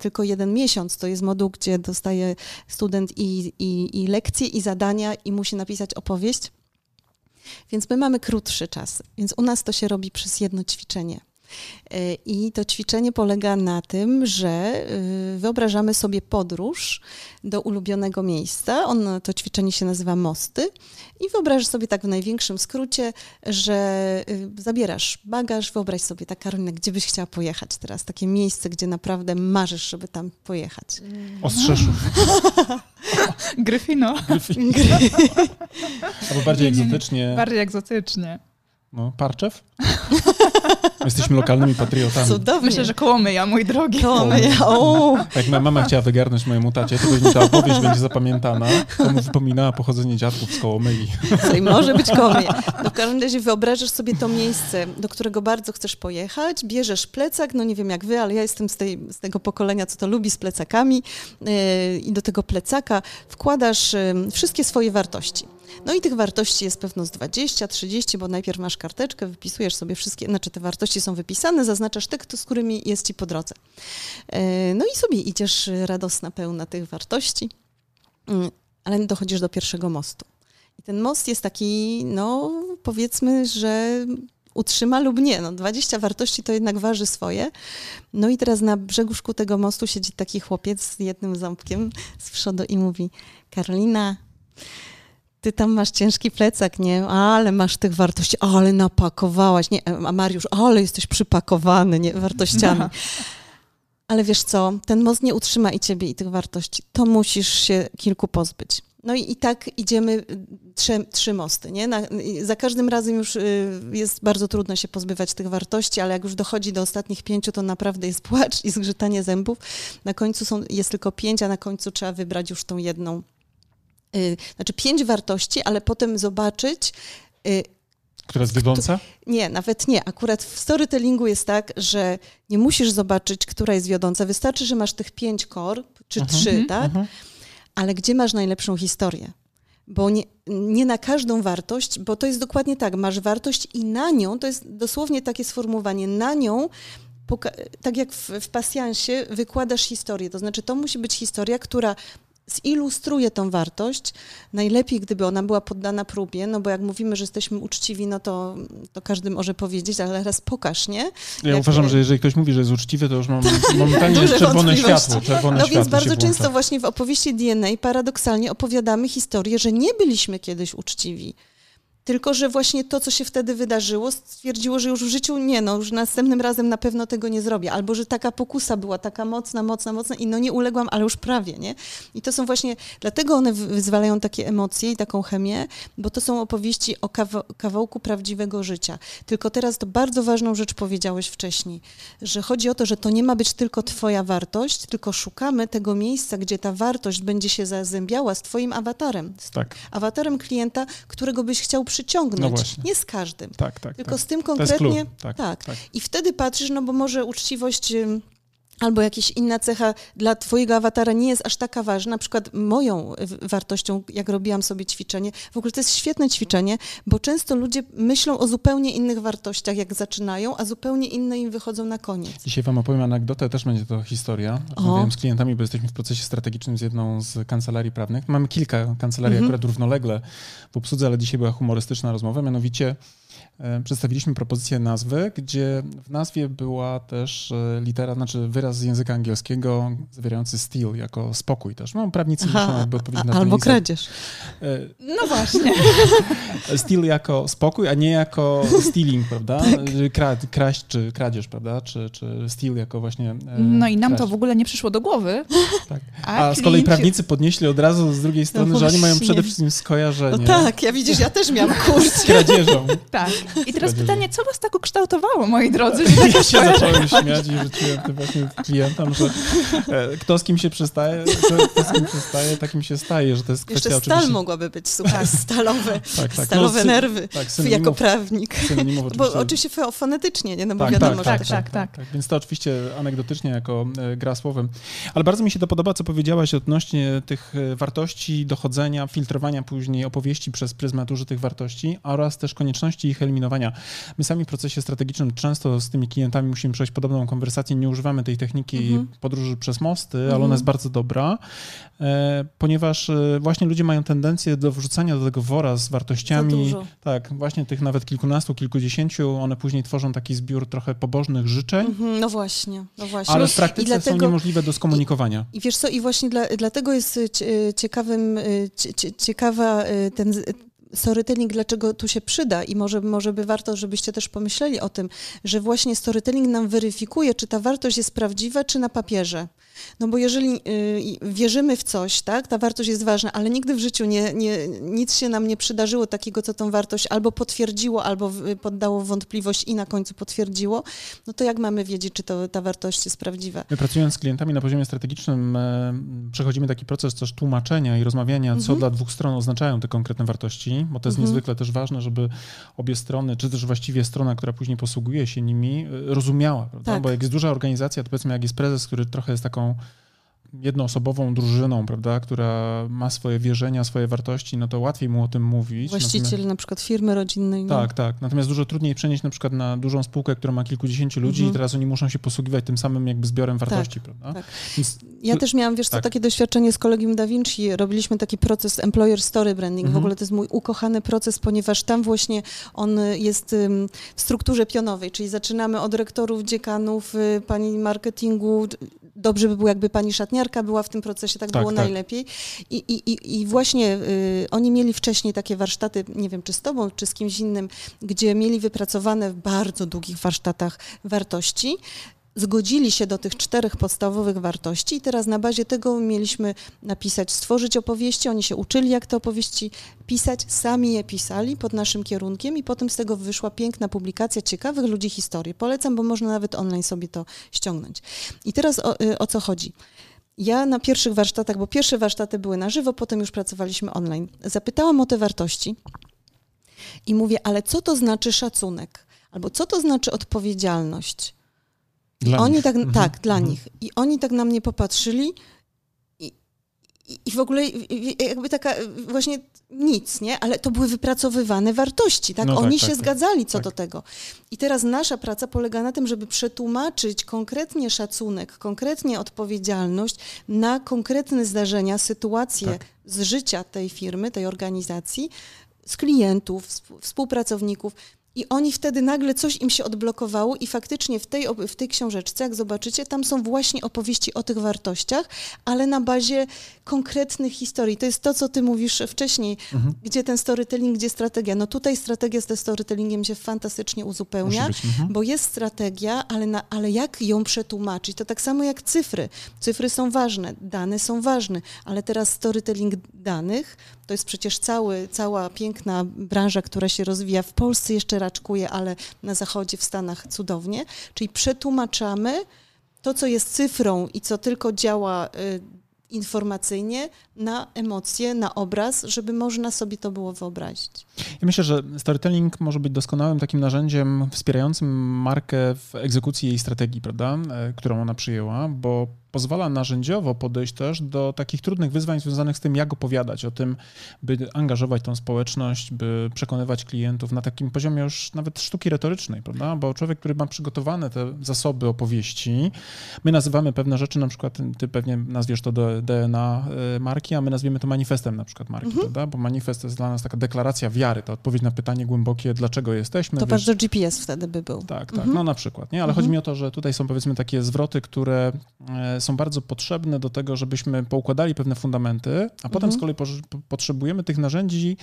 tylko jeden miesiąc. To jest moduł, gdzie dostaje student i, i, i lekcje, i zadania, i musi napisać opowieść. Więc my mamy krótszy czas, więc u nas to się robi przez jedno ćwiczenie. E, I to ćwiczenie polega na tym, że e, wyobrażamy sobie podróż do ulubionego miejsca. On, to ćwiczenie się nazywa mosty. I wyobrażasz sobie tak w największym skrócie, że e, zabierasz bagaż. Wyobraź sobie tak, Karolina, gdzie byś chciała pojechać teraz? Takie miejsce, gdzie naprawdę marzysz, żeby tam pojechać. Ostrzeszów. Gryfino. Gryfino. Albo bardziej egzotycznie. Bardziej egzotycznie. No, Parczew? Jesteśmy lokalnymi patriotami. Cudownie. Myślę, że Kołomyja, mój drogi. Kołomyja, o. Jak moja mama chciała wygarnąć mojemu tacie, to pewnie ta opowieść będzie zapamiętana. To mu wypominała pochodzenie dziadków z Kołomyi. Czyli może być Kołomyja. No w każdym razie wyobrażasz sobie to miejsce, do którego bardzo chcesz pojechać, bierzesz plecak, no nie wiem jak wy, ale ja jestem z, tej, z tego pokolenia, co to lubi z plecakami yy, i do tego plecaka wkładasz yy, wszystkie swoje wartości. No i tych wartości jest pewno z 20, 30, bo najpierw masz karteczkę, wypisujesz sobie wszystkie, znaczy te wartości są wypisane, zaznaczasz te, z którymi jest ci po drodze. E, no i sobie idziesz radosna, pełna tych wartości, mm, ale dochodzisz do pierwszego mostu. I ten most jest taki, no powiedzmy, że utrzyma lub nie. No, 20 wartości to jednak waży swoje. No i teraz na brzegu tego mostu siedzi taki chłopiec z jednym ząbkiem z przodu i mówi Karolina, ty tam masz ciężki plecak, nie? Ale masz tych wartości, ale napakowałaś, nie? A Mariusz, ale jesteś przypakowany, nie? Wartościami. No. Ale wiesz co, ten most nie utrzyma i ciebie, i tych wartości. To musisz się kilku pozbyć. No i, i tak idziemy trzy, trzy mosty, nie? Na, za każdym razem już y, jest bardzo trudno się pozbywać tych wartości, ale jak już dochodzi do ostatnich pięciu, to naprawdę jest płacz i zgrzytanie zębów. Na końcu są, jest tylko pięć, a na końcu trzeba wybrać już tą jedną Y, znaczy pięć wartości, ale potem zobaczyć. Y, Która jest wiodąca? Nie, nawet nie. Akurat w storytellingu jest tak, że nie musisz zobaczyć, która jest wiodąca. Wystarczy, że masz tych pięć kor, czy mhm. trzy, uh tak? Mhm. Ale gdzie masz najlepszą historię? Bo nie, nie, na każdą wartość, bo to jest dokładnie tak, masz wartość i na nią, to jest dosłownie takie sformułowanie, na nią, tak jak w, w pasjansie, wykładasz historię. To znaczy, to musi być historia, która zilustruje tą wartość. Najlepiej, gdyby ona była poddana próbie, no bo jak mówimy, że jesteśmy uczciwi, no to, to każdy może powiedzieć, ale raz pokaż, nie? Ja jak, uważam, że jeżeli ktoś mówi, że jest uczciwy, to już mam momentalnie jest czerwone światło. Czerwone no światło więc bardzo często właśnie w opowieści DNA paradoksalnie opowiadamy historię, że nie byliśmy kiedyś uczciwi. Tylko, że właśnie to, co się wtedy wydarzyło, stwierdziło, że już w życiu nie, no już następnym razem na pewno tego nie zrobię. Albo, że taka pokusa była taka mocna, mocna, mocna i no nie uległam, ale już prawie, nie? I to są właśnie, dlatego one wyzwalają takie emocje i taką chemię, bo to są opowieści o kawałku prawdziwego życia. Tylko teraz to bardzo ważną rzecz powiedziałeś wcześniej, że chodzi o to, że to nie ma być tylko twoja wartość, tylko szukamy tego miejsca, gdzie ta wartość będzie się zazębiała z twoim awatarem. Z tak. awatarem klienta, którego byś chciał przyciągnąć. No nie z każdym. Tak, tak. Tylko tak. z tym konkretnie. Tak, tak, tak. I wtedy patrzysz, no bo może uczciwość albo jakaś inna cecha dla twojego awatara nie jest aż taka ważna. Na przykład moją wartością, jak robiłam sobie ćwiczenie, w ogóle to jest świetne ćwiczenie, bo często ludzie myślą o zupełnie innych wartościach, jak zaczynają, a zupełnie inne im wychodzą na koniec. Dzisiaj wam opowiem anegdotę, też będzie to historia. Rozmawiałem z klientami, bo jesteśmy w procesie strategicznym z jedną z kancelarii prawnych. Mamy kilka kancelarii mhm. akurat równolegle w obsłudze, ale dzisiaj była humorystyczna rozmowa, mianowicie przedstawiliśmy propozycję nazwy, gdzie w nazwie była też e, litera, znaczy wyraz z języka angielskiego zawierający steal jako spokój też. No, prawnicy Aha, muszą jakby odpowiedzieć na to. Albo kradzież. E, no właśnie. steal jako spokój, a nie jako stealing, prawda? Tak. kraść czy kradzież, prawda? Czy, czy steal jako właśnie No i nam kraść. to w ogóle nie przyszło do głowy. Tak. A, a z kolei prawnicy podnieśli od razu z drugiej strony, no że oni mają przede wszystkim skojarzenie. No tak, ja widzisz, ja też miałam kurs. Z kradzieżą. Tak. I teraz pytanie, co was tak ukształtowało, moi drodzy? Że ja się zacząłem śmiać i rzuciłem tym właśnie klientom, że e, kto z kim się przestaje, kto z kim przestaje, takim się staje, że to jest kwestia Jeszcze stal oczywiście... mogłaby być, słuchaj, stalowe, Tak, tak. stalowe No, nerwy, tak, jako synonimów- prawnik. synonimów Bo oczywiście- oczywiście fo- fonetycznie, nie? No bo Tak, wiadomo, tak, że tak, to- tak, tak. Więc to oczywiście anegdotycznie jako e, gra słowem. Ale bardzo mi się to podoba, co powiedziałaś odnośnie tych e, wartości, dochodzenia, filtrowania później opowieści przez pryzmat użytych wartości oraz też konieczności ich eliminowania. My sami w procesie strategicznym często z tymi klientami musimy przejść podobną konwersację. Nie używamy tej techniki Mhm. podróży przez mosty, ale Mhm. ona jest bardzo dobra, e, ponieważ e, właśnie ludzie mają tendencję do wrzucania do tego wora z wartościami. Tak, właśnie tych nawet kilkunastu, kilkudziesięciu, one później tworzą taki zbiór trochę pobożnych życzeń, Mhm, No właśnie, no właśnie. ale w praktyce I dlatego- są niemożliwe do skomunikowania. I wiesz co, i właśnie dla, dlatego jest cie- ciekawym, cie- cie- ciekawa ten storytelling, dlaczego tu się przyda i może, może by warto, żebyście też pomyśleli o tym, że właśnie storytelling nam weryfikuje, czy ta wartość jest prawdziwa, czy na papierze. No bo jeżeli y, wierzymy w coś, tak, ta wartość jest ważna, ale nigdy w życiu nie, nie, nic się nam nie przydarzyło takiego, co tą wartość albo potwierdziło, albo poddało wątpliwość i na końcu potwierdziło, no to jak mamy wiedzieć, czy to, ta wartość jest prawdziwa? My pracując z klientami na poziomie strategicznym e, przechodzimy taki proces też tłumaczenia i rozmawiania, co Mhm. dla dwóch stron oznaczają te konkretne wartości, bo to jest Mhm. niezwykle też ważne, żeby obie strony, czy też właściwie strona, która później posługuje się nimi, e, rozumiała, prawda? Tak. Bo jak jest duża organizacja, to powiedzmy jak jest prezes, który trochę jest taką jednoosobową drużyną, prawda, która ma swoje wierzenia, swoje wartości, no to łatwiej mu o tym mówić. Właściciel Natomiast- na przykład firmy rodzinnej. no. Tak, tak. Natomiast dużo trudniej przenieść na przykład na dużą spółkę, która ma kilkudziesięciu ludzi Mhm. i teraz oni muszą się posługiwać tym samym jakby zbiorem wartości, prawda? tak. Więc Ja też miałam, wiesz co, tak. takie doświadczenie z kolegiem Da Vinci. Robiliśmy taki proces Employer Story Branding. W Mhm. ogóle to jest mój ukochany proces, ponieważ tam właśnie on jest w strukturze pionowej, czyli zaczynamy od rektorów, dziekanów, y, pani marketingu. Dobrze by było, jakby pani szatniarka była w tym procesie, tak, Tak, było tak. najlepiej. I, i, i, właśnie y, oni mieli wcześniej takie warsztaty, nie wiem, czy z tobą, czy z kimś innym, gdzie mieli wypracowane w bardzo długich warsztatach wartości zgodzili się do tych czterech podstawowych wartości i teraz na bazie tego mieliśmy napisać, stworzyć opowieści. Oni się uczyli, jak te opowieści pisać, sami je pisali pod naszym kierunkiem i potem z tego wyszła piękna publikacja ciekawych ludzi historii. Polecam, bo można nawet online sobie to ściągnąć. I teraz o, y, o co chodzi? Ja na pierwszych warsztatach, bo pierwsze warsztaty były na żywo, potem już pracowaliśmy online, zapytałam o te wartości i mówię, ale co to znaczy szacunek? Albo co to znaczy odpowiedzialność? Dla oni nich. tak, Mhm, tak, dla mhm. nich. I oni tak na mnie popatrzyli i, i, w ogóle jakby taka właśnie nic, nie? Ale to były wypracowywane wartości, tak? No tak, oni tak, się tak. zgadzali co Tak. do tego. I teraz nasza praca polega na tym, żeby przetłumaczyć konkretnie szacunek, konkretnie odpowiedzialność na konkretne zdarzenia, sytuacje Tak. z życia tej firmy, tej organizacji, z klientów, współ- współpracowników. I oni wtedy nagle coś im się odblokowało i faktycznie w tej, w tej książeczce, jak zobaczycie, tam są właśnie opowieści o tych wartościach, ale na bazie konkretnych historii. To jest to, co ty mówisz wcześniej, Mhm. gdzie ten storytelling, gdzie strategia. No tutaj strategia z tym storytellingiem się fantastycznie uzupełnia. Być. Mhm. Bo jest strategia, ale, na, ale jak ją przetłumaczyć? To tak samo jak cyfry. Cyfry są ważne, dane są ważne, ale teraz storytelling danych to jest przecież cały, cała piękna branża, która się rozwija. W Polsce jeszcze raczkuje, ale na zachodzie, w Stanach cudownie. Czyli przetłumaczamy to, co jest cyfrą i co tylko działa y, informacyjnie, na emocje, na obraz, żeby można sobie to było wyobrazić. Ja myślę, że storytelling może być doskonałym takim narzędziem wspierającym markę w egzekucji jej strategii, prawda, e, którą ona przyjęła, bo pozwala narzędziowo podejść też do takich trudnych wyzwań związanych z tym, jak opowiadać o tym, by angażować tą społeczność, by przekonywać klientów na takim poziomie już nawet sztuki retorycznej, prawda? Bo człowiek, który ma przygotowane te zasoby opowieści, my nazywamy pewne rzeczy, na przykład ty pewnie nazwiesz to do DNA y, marki, a my nazwiemy to manifestem na przykład marki, Mhm. prawda? Bo manifest to jest dla nas taka deklaracja wiary, to odpowiedź na pytanie głębokie, dlaczego jesteśmy. To bardzo GPS wtedy by był. tak, tak, Mhm. no na przykład, nie? Ale Mhm. chodzi mi o to, że tutaj są powiedzmy takie zwroty, które e, są bardzo potrzebne do tego, żebyśmy poukładali pewne fundamenty, a potem Mhm. z kolei poż- po- potrzebujemy tych narzędzi,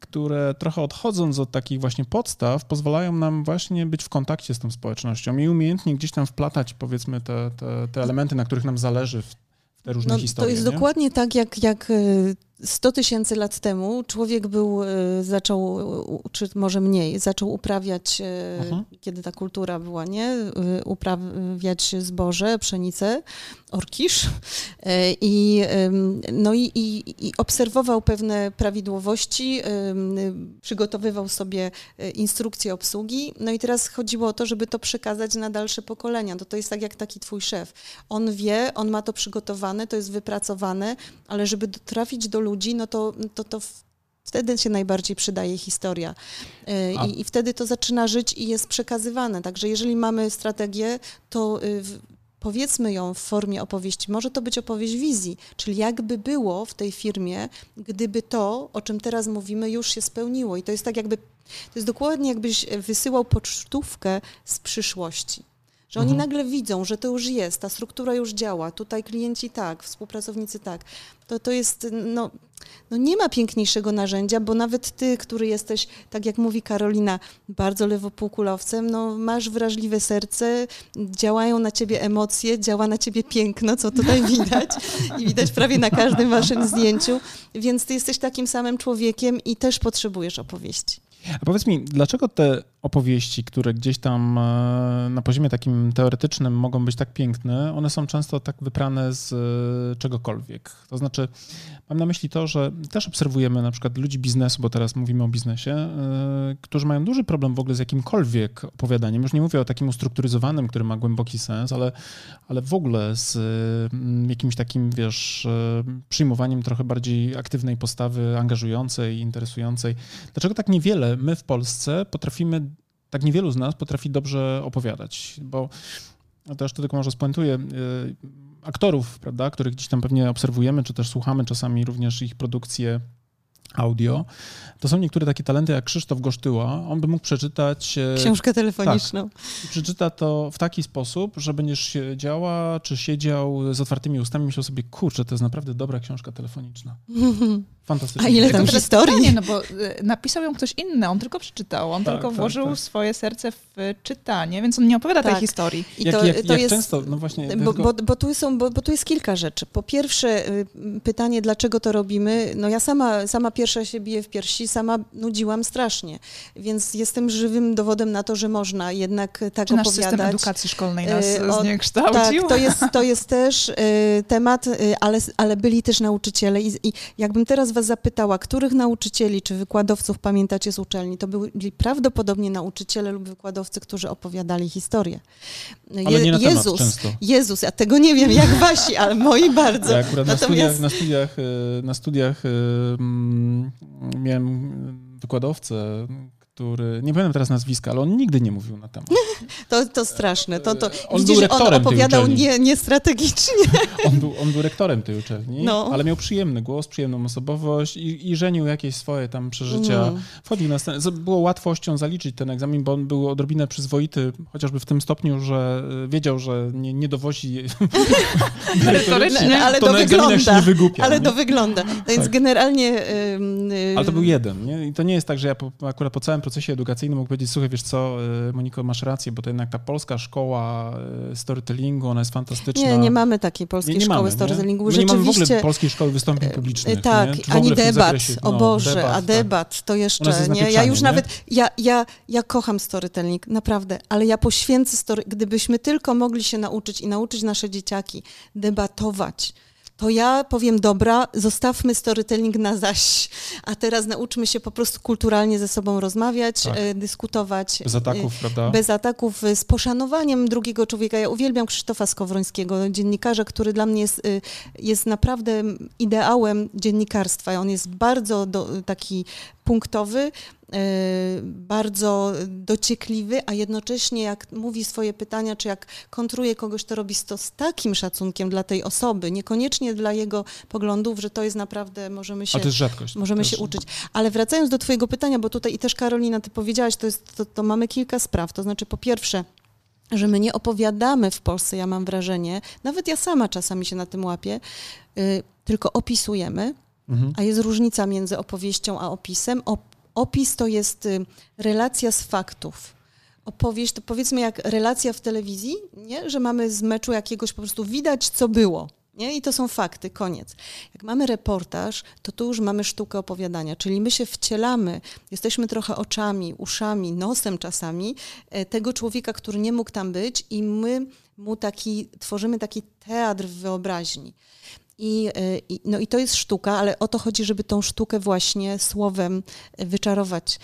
które trochę odchodząc od takich właśnie podstaw, pozwalają nam właśnie być w kontakcie z tą społecznością i umiejętnie gdzieś tam wplatać powiedzmy te, te, te elementy, na których nam zależy w, w te różne No, historie. to jest nie? dokładnie tak, jak, jak y, 100 tysięcy lat temu człowiek był, e, zaczął, czy może mniej, zaczął uprawiać, e, mhm. kiedy ta kultura była, nie? E, uprawiać zboże, pszenicę, orkisz i, no i, i, i obserwował pewne prawidłowości, przygotowywał sobie instrukcje obsługi, no i teraz chodziło o to, żeby to przekazać na dalsze pokolenia. To, to jest tak jak taki twój szef. On wie, on ma to przygotowane, to jest wypracowane, ale żeby trafić do ludzi, no to, to, to wtedy się najbardziej przydaje historia. E, I, I, wtedy to zaczyna żyć i jest przekazywane. Także jeżeli mamy strategię, to y, powiedzmy ją w formie opowieści. Może to być opowieść wizji, czyli jakby było w tej firmie, gdyby to, o czym teraz mówimy, już się spełniło. I to jest tak jakby, to jest dokładnie jakbyś wysyłał pocztówkę z przyszłości. Że oni mhm. nagle widzą, że to już jest, ta struktura już działa, tutaj klienci tak, współpracownicy tak. To, to jest, no, no nie ma piękniejszego narzędzia, bo nawet ty, który jesteś, tak jak mówi Karolina, bardzo lewopółkulowcem, no masz wrażliwe serce, działają na ciebie emocje, działa na ciebie piękno, co tutaj widać i widać prawie na każdym waszym zdjęciu, więc ty jesteś takim samym człowiekiem i też potrzebujesz opowieści. A powiedz mi, dlaczego te opowieści, które gdzieś tam e, na poziomie takim teoretycznym mogą być tak piękne, one są często tak wyprane z e, czegokolwiek? To znaczy, mam na myśli to, że też obserwujemy na przykład ludzi biznesu, bo teraz mówimy o biznesie, e, którzy mają duży problem w ogóle z jakimkolwiek opowiadaniem. Już nie mówię o takim ustrukturyzowanym, który ma głęboki sens, ale, ale w ogóle z jakimś takim, wiesz, przyjmowaniem trochę bardziej aktywnej postawy, angażującej, interesującej. Dlaczego tak niewiele my w Polsce potrafimy, tak niewielu z nas potrafi dobrze opowiadać, bo też to tylko może spuentuję, y, aktorów, prawda, których gdzieś tam pewnie obserwujemy, czy też słuchamy czasami również ich produkcje audio, to są niektóre takie talenty jak Krzysztof Gosztyła. On by mógł przeczytać... E, Książkę telefoniczną. Tak, przeczyta to w taki sposób, że będziesz siedziała, czy siedział z otwartymi ustami myślał sobie, kurczę, to jest naprawdę dobra książka telefoniczna. Fantastycznie. A ile tam historii? Pytanie, no bo y, napisał ją ktoś inny, on tylko przeczytał, on tak, tylko tak, włożył tak. swoje serce w czytanie, więc on nie opowiada tej tak. historii. I jak, to, jak, to jak jest, często, no właśnie... Bo, bo, bo, tu są, bo, bo tu jest kilka rzeczy. Po pierwsze y, pytanie, dlaczego to robimy, no ja sama, sama pierwsza się biję w piersi, sama nudziłam strasznie, więc jestem żywym dowodem na to, że można jednak tak Czy nasz opowiadać. system edukacji szkolnej nas y, o, zniekształcił? Tak, to jest, to jest też temat, ale, ale byli też nauczyciele i, i jakbym teraz was zapytała, których nauczycieli czy wykładowców pamiętacie z uczelni, to byli prawdopodobnie nauczyciele lub wykładowcy, którzy opowiadali historię. Ale nie na Jezus, temat często. Jezus, ja tego nie wiem jak wasi, ale moi bardzo. Ja akurat Natomiast... na studiach, na studiach, na studiach miałem wykładowcę, który, nie pamiętam teraz nazwiska, ale on nigdy nie mówił na temat. To, to straszne. To, to, on widzisz, był on opowiadał nie, niestrategicznie. On był, on był rektorem tej uczelni, no. ale miał przyjemny głos, przyjemną osobowość i, i żenił jakieś swoje tam przeżycia. Mm. Wchodził na scenę. Było łatwością zaliczyć ten egzamin, bo on był odrobinę przyzwoity, chociażby w tym stopniu, że e, wiedział, że nie, nie dowozi Retorycznie, ale to, to wygląda. Się nie wygłupia, ale nie? to wygląda. Więc tak. generalnie... Yy, ale to był jeden. Nie? I to nie jest tak, że ja po, akurat po całym procesie edukacyjnym mógł powiedzieć, słuchaj, wiesz co, e, Moniko, masz rację, bo to jednak ta polska szkoła e, storytellingu, ona jest fantastyczna. Nie, nie mamy takiej polskiej nie, nie szkoły mamy, storytellingu. Nie? Rzeczywiście... nie mamy w ogóle polskiej szkoły wystąpień publicznych. Tak, ani debat, no, o Boże, debat, a debat tak. to jeszcze, nie? Ja już nawet, ja, ja, ja kocham storytelling, naprawdę, ale ja poświęcę story, gdybyśmy tylko mogli się nauczyć i nauczyć nasze dzieciaki debatować, to ja powiem, dobra, zostawmy storytelling na zaś, a teraz nauczmy się po prostu kulturalnie ze sobą rozmawiać, tak. e, dyskutować. Bez ataków, e, prawda? Bez ataków, e, z poszanowaniem drugiego człowieka. Ja uwielbiam Krzysztofa Skowrońskiego, dziennikarza, który dla mnie jest, jest naprawdę ideałem dziennikarstwa. On jest bardzo do, taki punktowy, e, bardzo dociekliwy, a jednocześnie jak mówi swoje pytania, czy jak kontruje kogoś, to robi to z takim szacunkiem dla tej osoby, niekoniecznie dla jego poglądów, że to jest naprawdę, możemy się, to jest rzadkość, możemy też. się uczyć. Ale wracając do twojego pytania, bo tutaj i też Karolina, ty powiedziałaś, to, jest, to, to mamy kilka spraw, to znaczy po pierwsze, że my nie opowiadamy w Polsce, ja mam wrażenie, nawet ja sama czasami się na tym łapię, y, tylko opisujemy, Mhm. A jest różnica między opowieścią a opisem. opis to jest y, relacja z faktów. Opowieść to powiedzmy jak relacja w telewizji, nie? że mamy z meczu jakiegoś po prostu widać, co było. Nie? I to są fakty, koniec. Jak mamy reportaż, to tu już mamy sztukę opowiadania, czyli my się wcielamy, jesteśmy trochę oczami, uszami, nosem czasami e, tego człowieka, który nie mógł tam być i my mu taki, tworzymy taki teatr w wyobraźni. I, e, I, no i to jest sztuka, ale o to chodzi, żeby tą sztukę właśnie słowem wyczarować.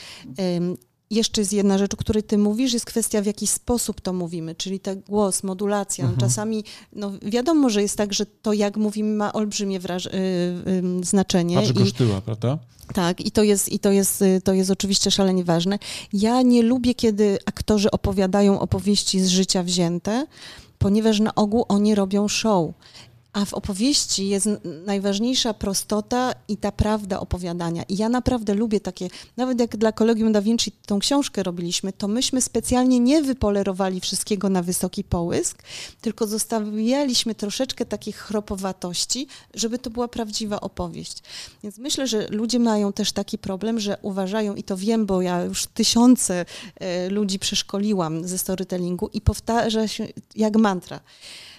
Jeszcze jest jedna rzecz, o której ty mówisz, jest kwestia, w jaki sposób to mówimy, czyli ten głos, modulacja. Mhm. Czasami, no wiadomo, że jest tak, że to, jak mówimy, ma olbrzymie wraż- y, y, znaczenie. Patrz kosztyła, prawda? Tak, i to, jest, i to jest, to jest oczywiście szalenie ważne. Ja nie lubię, kiedy aktorzy opowiadają opowieści z życia wzięte, ponieważ na ogół oni robią show. A w opowieści jest najważniejsza prostota i ta prawda opowiadania. I ja naprawdę lubię takie, nawet jak dla Kolegium Da Vinci tą książkę robiliśmy, to myśmy specjalnie nie wypolerowali wszystkiego na wysoki połysk, tylko zostawialiśmy troszeczkę takich chropowatości, żeby to była prawdziwa opowieść. Więc myślę, że ludzie mają też taki problem, że uważają, i to wiem, bo ja już tysiące e, ludzi przeszkoliłam ze storytellingu i powtarza się jak mantra.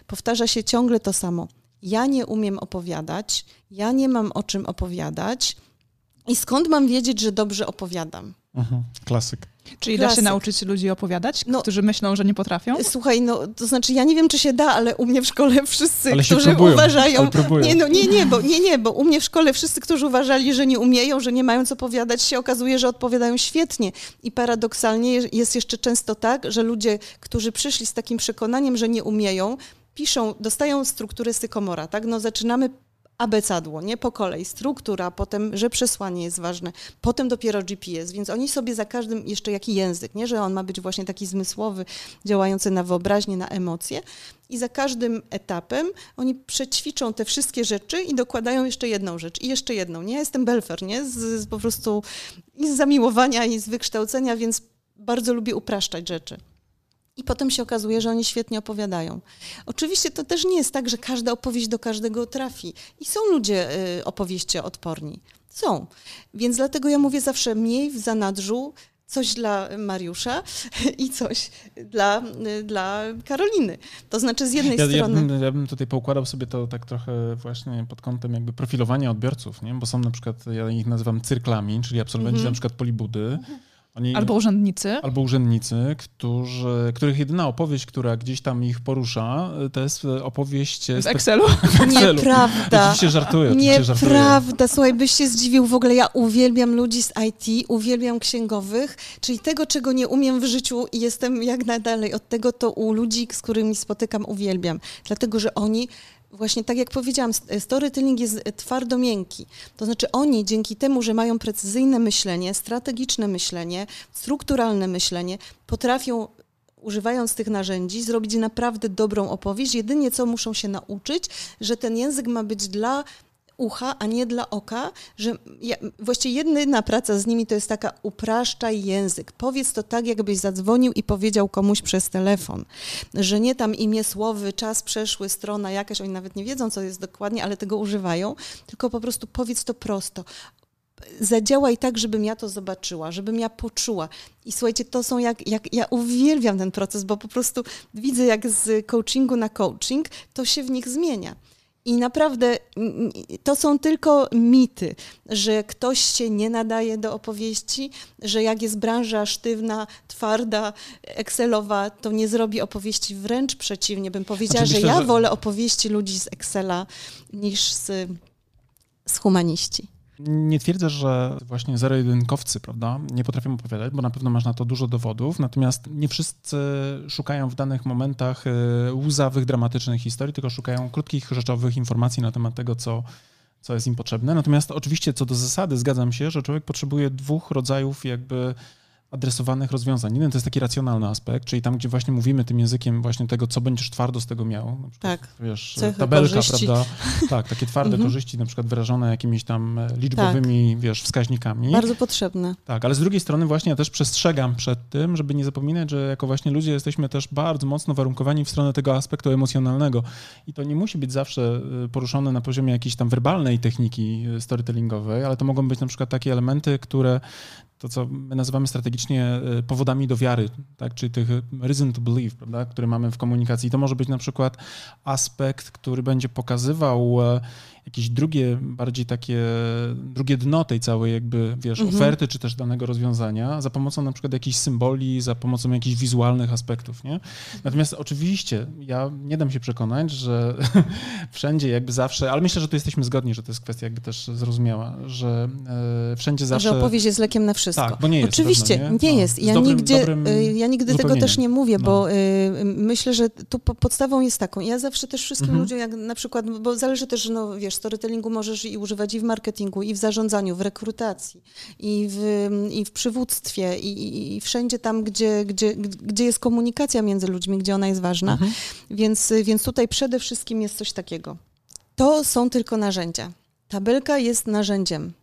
Powtarza się ciągle to samo ja nie umiem opowiadać, ja nie mam o czym opowiadać i skąd mam wiedzieć, że dobrze opowiadam? Mhm, klasyk. Czyli Klasyk. da się nauczyć ludzi opowiadać, no, którzy myślą, że nie potrafią? Słuchaj, no to znaczy ja nie wiem, czy się da, ale u mnie w szkole wszyscy, ale którzy próbują, uważają. Nie, no nie, nie, bo nie, nie, bo u mnie w szkole wszyscy, którzy uważali, że nie umieją, że nie mają co opowiadać, się okazuje, że odpowiadają świetnie. I paradoksalnie jest jeszcze często tak, że ludzie, którzy przyszli z takim przekonaniem, że nie umieją, piszą, dostają struktury sykomora, tak? No zaczynamy abecadło, nie? Po kolei, struktura, potem, że przesłanie jest ważne, potem dopiero GPS, więc oni sobie za każdym jeszcze jaki język, nie, że on ma być właśnie taki zmysłowy, działający na wyobraźnię, na emocje. I za każdym etapem oni przećwiczą te wszystkie rzeczy i dokładają jeszcze jedną rzecz. I jeszcze jedną, nie, ja jestem belfer, nie, z, z po prostu i z zamiłowania i z wykształcenia, więc bardzo lubię upraszczać rzeczy. I potem się okazuje, że oni świetnie opowiadają. Oczywiście to też nie jest tak, że każda opowieść do każdego trafi. I są ludzie y, opowieście odporni. Są. Więc dlatego ja mówię zawsze mniej w zanadrzu, coś dla Mariusza i coś dla, y, dla Karoliny. To znaczy z jednej ja, strony... Ja bym, ja bym, tutaj poukładał sobie to tak trochę właśnie pod kątem jakby profilowania odbiorców, nie? bo są na przykład, ja ich nazywam cyrklami, czyli absolwenci mm -hmm. na przykład polibudy, -hmm oni, albo urzędnicy. Albo urzędnicy, którzy, których jedyna opowieść, która gdzieś tam ich porusza, to jest opowieść... W Excelu? W Excelu. Nieprawda. Oczywiście żartuję. Nieprawda. Słuchaj, byś się zdziwił. W ogóle ja uwielbiam ludzi z IT, uwielbiam księgowych, czyli tego, czego nie umiem w życiu i jestem jak najdalej od tego, to u ludzi, z którymi spotykam, uwielbiam. Dlatego, że oni Właśnie tak jak powiedziałam, storytelling jest twardo miękki. To znaczy oni dzięki temu, że mają precyzyjne myślenie, strategiczne myślenie, strukturalne myślenie, potrafią używając tych narzędzi, zrobić naprawdę dobrą opowieść. Jedynie co muszą się nauczyć, że ten język ma być dla ucha, a nie dla oka, że ja, właściwie jedyna praca z nimi to jest taka upraszczaj język. Powiedz to tak, jakbyś zadzwonił i powiedział komuś przez telefon, że nie tam imię słowy, czas przeszły, strona jakaś, oni nawet nie wiedzą, co jest dokładnie, ale tego używają, tylko po prostu powiedz to prosto zadziałaj tak, żebym ja to zobaczyła, żebym ja poczuła. I słuchajcie, to są jak, jak ja uwielbiam ten proces, bo po prostu widzę, jak z coachingu na coaching to się w nich zmienia. I naprawdę to są tylko mity, że ktoś się nie nadaje do opowieści, że jak jest branża sztywna, twarda, Excelowa, to nie zrobi opowieści. Wręcz przeciwnie, bym powiedziała, znaczy, że ja że... wolę opowieści ludzi z Excela niż z, z humaniści. Nie twierdzę, że właśnie zero-jedynkowcy, prawda, nie potrafią opowiadać, bo na pewno masz na to dużo dowodów, natomiast nie wszyscy szukają w danych momentach e, łzawych, dramatycznych historii, tylko szukają krótkich, rzeczowych informacji na temat tego, co, co jest im potrzebne. Natomiast oczywiście co do zasady zgadzam się, że człowiek potrzebuje dwóch rodzajów jakby adresowanych rozwiązań. Jeden to jest taki racjonalny aspekt, czyli tam, gdzie właśnie mówimy tym językiem właśnie tego, co będziesz twardo z tego miał. Przykład, tak. Wiesz, Cechy, tabelka, korzyści. prawda? Tak, takie twarde mhm. korzyści, na przykład wyrażone jakimiś tam e, liczbowymi, tak. wiesz, wskaźnikami. Bardzo potrzebne. Tak, ale z drugiej strony właśnie ja też przestrzegam przed tym, żeby nie zapominać, że jako właśnie ludzie jesteśmy też bardzo mocno warunkowani w stronę tego aspektu emocjonalnego. I to nie musi być zawsze e, poruszone na poziomie jakiejś tam werbalnej techniki e, storytellingowej, ale to mogą być na przykład takie elementy, które to, co my nazywamy strategicznie powodami do wiary, tak? czyli tych reason to believe, prawda? które mamy w komunikacji. To może być na przykład aspekt, który będzie pokazywał jakieś drugie, bardziej takie, drugie dno tej całej jakby, wiesz, mhm. oferty, czy też danego rozwiązania za pomocą na przykład jakichś symboli, za pomocą jakichś wizualnych aspektów, nie? Natomiast oczywiście ja nie dam się przekonać, że wszędzie jakby zawsze, ale myślę, że tu jesteśmy zgodni, że to jest kwestia jakby też zrozumiała, że e, wszędzie zawsze... Że opowieść jest lekiem na wszystko. Tak, bo nie jest. Oczywiście, pewno, nie? nie no, jest. Ja dobrym, nigdy, dobrym ja nigdy tego też nie mówię, no. bo y, myślę, że tu podstawą jest taką. Ja zawsze też wszystkim mhm. ludziom, jak na przykład, bo zależy też, no wiesz, storytellingu możesz i używać i w marketingu, i w zarządzaniu, w rekrutacji, i w, i w przywództwie, i, i, i wszędzie tam, gdzie, gdzie, gdzie jest komunikacja między ludźmi, gdzie ona jest ważna. Mhm. Więc, więc tutaj przede wszystkim jest coś takiego. To są tylko narzędzia. Tabelka jest narzędziem.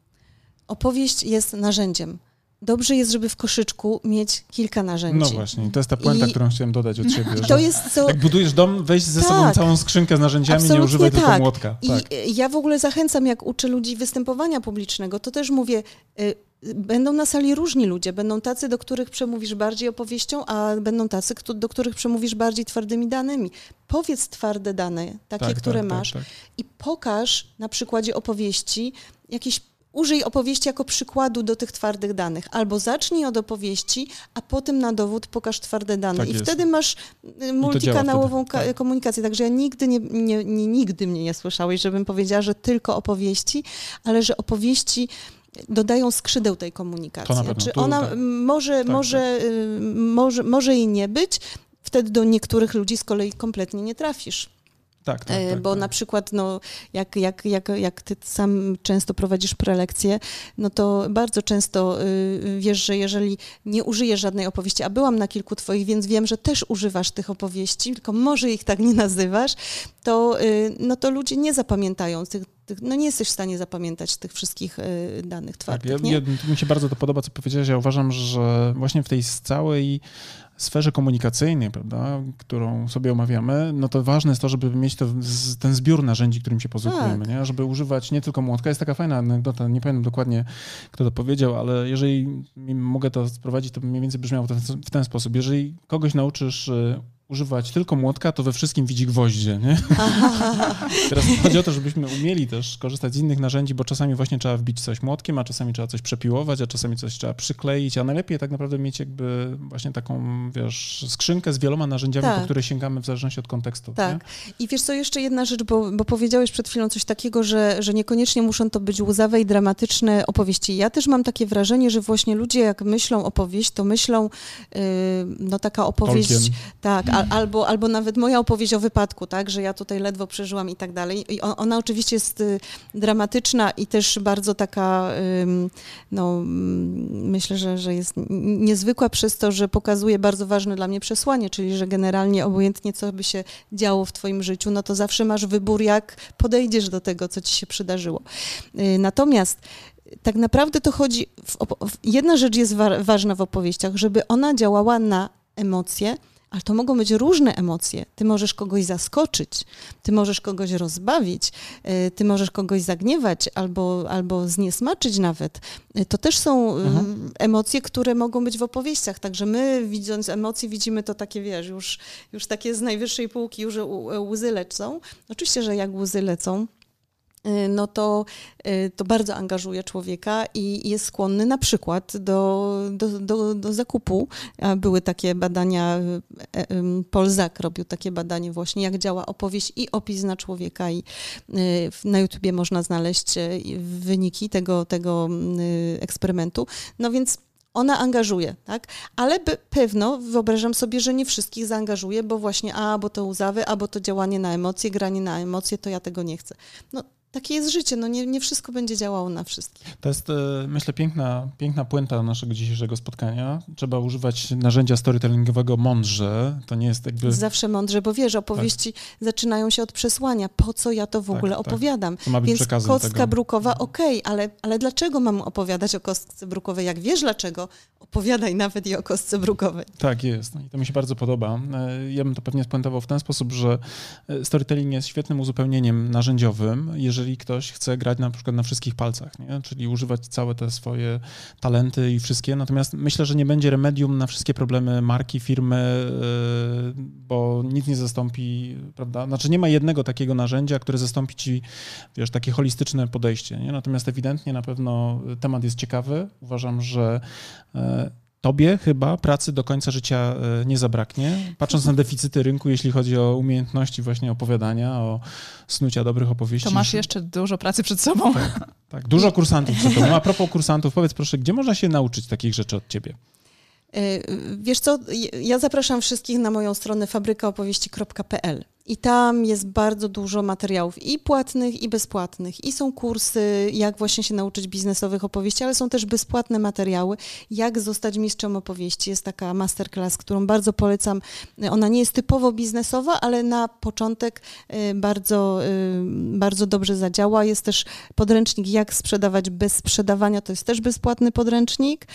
Opowieść jest narzędziem dobrze jest, żeby w koszyczku mieć kilka narzędzi. No właśnie, to jest ta puenta, I... którą chciałem dodać od siebie. To jest co... Jak budujesz dom, weź ze tak, sobą całą skrzynkę z narzędziami, nie używaj tak. tylko młotka. I tak. ja w ogóle zachęcam, jak uczę ludzi występowania publicznego, to też mówię, y, Będą na sali różni ludzie. Będą tacy, do których przemówisz bardziej opowieścią, a będą tacy, do których przemówisz bardziej twardymi danymi. Powiedz twarde dane, takie, tak, które tak, tak masz, tak, i pokaż na przykładzie opowieści jakieś użyj opowieści jako przykładu do tych twardych danych. Albo zacznij od opowieści, a potem na dowód pokaż twarde dane. Tak I jest. wtedy masz y, multikanałową wtedy. Tak. komunikację. Także ja nigdy nie, nie, nie, nigdy mnie nie słyszałeś, żebym powiedziała, że tylko opowieści, ale że opowieści dodają skrzydeł tej komunikacji. Czy znaczy ona tak. może, tak, może, tak. Y, może, może jej nie być, wtedy do niektórych ludzi z kolei kompletnie nie trafisz. Tak, tak, e, tak, Bo tak. na przykład, no, jak, jak, jak, jak ty sam często prowadzisz prelekcje, no to bardzo często y, wiesz, że jeżeli nie użyjesz żadnej opowieści, a byłam na kilku twoich, więc wiem, że też używasz tych opowieści, tylko może ich tak nie nazywasz, to, y, no to ludzie nie zapamiętają tych, tych, no nie jesteś w stanie zapamiętać tych wszystkich y, danych twardych, tak, ja, ja, mi się bardzo to podoba, co powiedziałeś. Ja uważam, że właśnie w tej całej sferze komunikacyjnej, prawda, którą sobie omawiamy, no to ważne jest to, żeby mieć to, ten zbiór narzędzi, którym się posługujemy, tak. nie? żeby używać nie tylko młotka. Jest taka fajna anegdota, nie pamiętam dokładnie, kto to powiedział, ale jeżeli mogę to sprowadzić, to mniej więcej brzmiało to w ten sposób. Jeżeli kogoś nauczysz y, używać tylko młotka, to we wszystkim widzi gwoździe. Nie? Teraz chodzi o to, żebyśmy umieli też korzystać z innych narzędzi, bo czasami właśnie trzeba wbić coś młotkiem, a czasami trzeba coś przepiłować, a czasami coś trzeba przykleić, a najlepiej tak naprawdę mieć jakby właśnie taką, wiesz, skrzynkę z wieloma narzędziami, tak. po które sięgamy w zależności od kontekstu. Tak. Nie? I wiesz co, jeszcze jedna rzecz, bo, bo powiedziałeś przed chwilą coś takiego, że, że niekoniecznie muszą to być łzawe i dramatyczne opowieści. Ja też mam takie wrażenie, że właśnie ludzie jak myślą opowieść, to myślą, yy, no taka opowieść, Tolkien. tak, albo, albo nawet moja opowieść o wypadku, tak, że ja tutaj ledwo przeżyłam i tak dalej. I ona oczywiście jest y, dramatyczna i też bardzo taka, no myślę, że, że jest niezwykła przez to, że pokazuje bardzo ważne dla mnie przesłanie, czyli że generalnie obojętnie co by się działo w twoim życiu, no to zawsze masz wybór, jak podejdziesz do tego, co ci się przydarzyło. Y, natomiast tak naprawdę to chodzi, w, w, jedna rzecz jest wa ważna w opowieściach, żeby ona działała na emocje, ale to mogą być różne emocje. Ty możesz kogoś zaskoczyć, ty możesz kogoś rozbawić, y, ty możesz kogoś zagniewać albo, albo zniesmaczyć nawet. Y, to też są y, mhm. emocje, które mogą być w opowieściach. Także my, widząc emocje, widzimy to takie, wiesz, już, już takie z najwyższej półki, już łzy lecą. Oczywiście, że jak łzy lecą, no to, y, to bardzo angażuje człowieka i jest skłonny na przykład do, do, do, do zakupu. Były takie badania, y, Polzak robił takie badanie właśnie, jak działa opowieść i opis na człowieka i na YouTubie można znaleźć wyniki tego, tego eksperymentu. No więc ona angażuje, tak? Ale pewno wyobrażam sobie, że nie wszystkich zaangażuje, bo właśnie a, bo to łzawy, a, bo to działanie na emocje, granie na emocje, to ja tego nie chcę. No takie jest życie, no nie, nie wszystko będzie działało na wszystkich. To jest, e, myślę, piękna, piękna puenta naszego dzisiejszego spotkania. Trzeba używać narzędzia storytellingowego mądrze. To nie jest jakby... Zawsze mądrze, bo wiesz, opowieści tak. zaczynają się od przesłania. Po co ja to w tak, ogóle tak. opowiadam? To ma być Więc kostka tego. brukowa, okej, okay, ale, ale dlaczego mam opowiadać o kostce brukowej? Jak wiesz dlaczego, opowiadaj nawet i o kostce brukowej. Tak jest. No I to mi się bardzo podoba. E, ja bym to pewnie spuentował w ten sposób, że e, storytelling jest świetnym uzupełnieniem narzędziowym, jeżeli jeżeli ktoś chce grać na przykład na wszystkich palcach, nie? czyli używać całe te swoje talenty i wszystkie. Natomiast myślę, że nie będzie remedium na wszystkie problemy marki, firmy, yy, bo nic nie zastąpi, prawda? Znaczy nie ma jednego takiego narzędzia, które zastąpi ci, wiesz, takie holistyczne podejście. Nie? Natomiast ewidentnie na pewno temat jest ciekawy. Uważam, że yy, Tobie chyba pracy do końca życia e, nie zabraknie, patrząc na deficyty rynku, jeśli chodzi o umiejętności właśnie opowiadania, o snucia dobrych opowieści. To masz jeszcze dużo pracy przed sobą. Tak, tak dużo kursantów przed tobą. A propos kursantów, powiedz proszę, gdzie można się nauczyć takich rzeczy od ciebie? E, wiesz co, ja zapraszam wszystkich na moją stronę fabrykaopowieści.pl. I tam jest bardzo dużo materiałów i płatnych, i bezpłatnych. I są kursy, jak właśnie się nauczyć biznesowych opowieści, ale są też bezpłatne materiały, jak zostać mistrzem opowieści. Jest taka masterclass, którą bardzo polecam. Ona nie jest typowo biznesowa, ale na początek y, bardzo, y, bardzo dobrze zadziała. Jest też podręcznik, jak sprzedawać bez sprzedawania. To jest też bezpłatny podręcznik.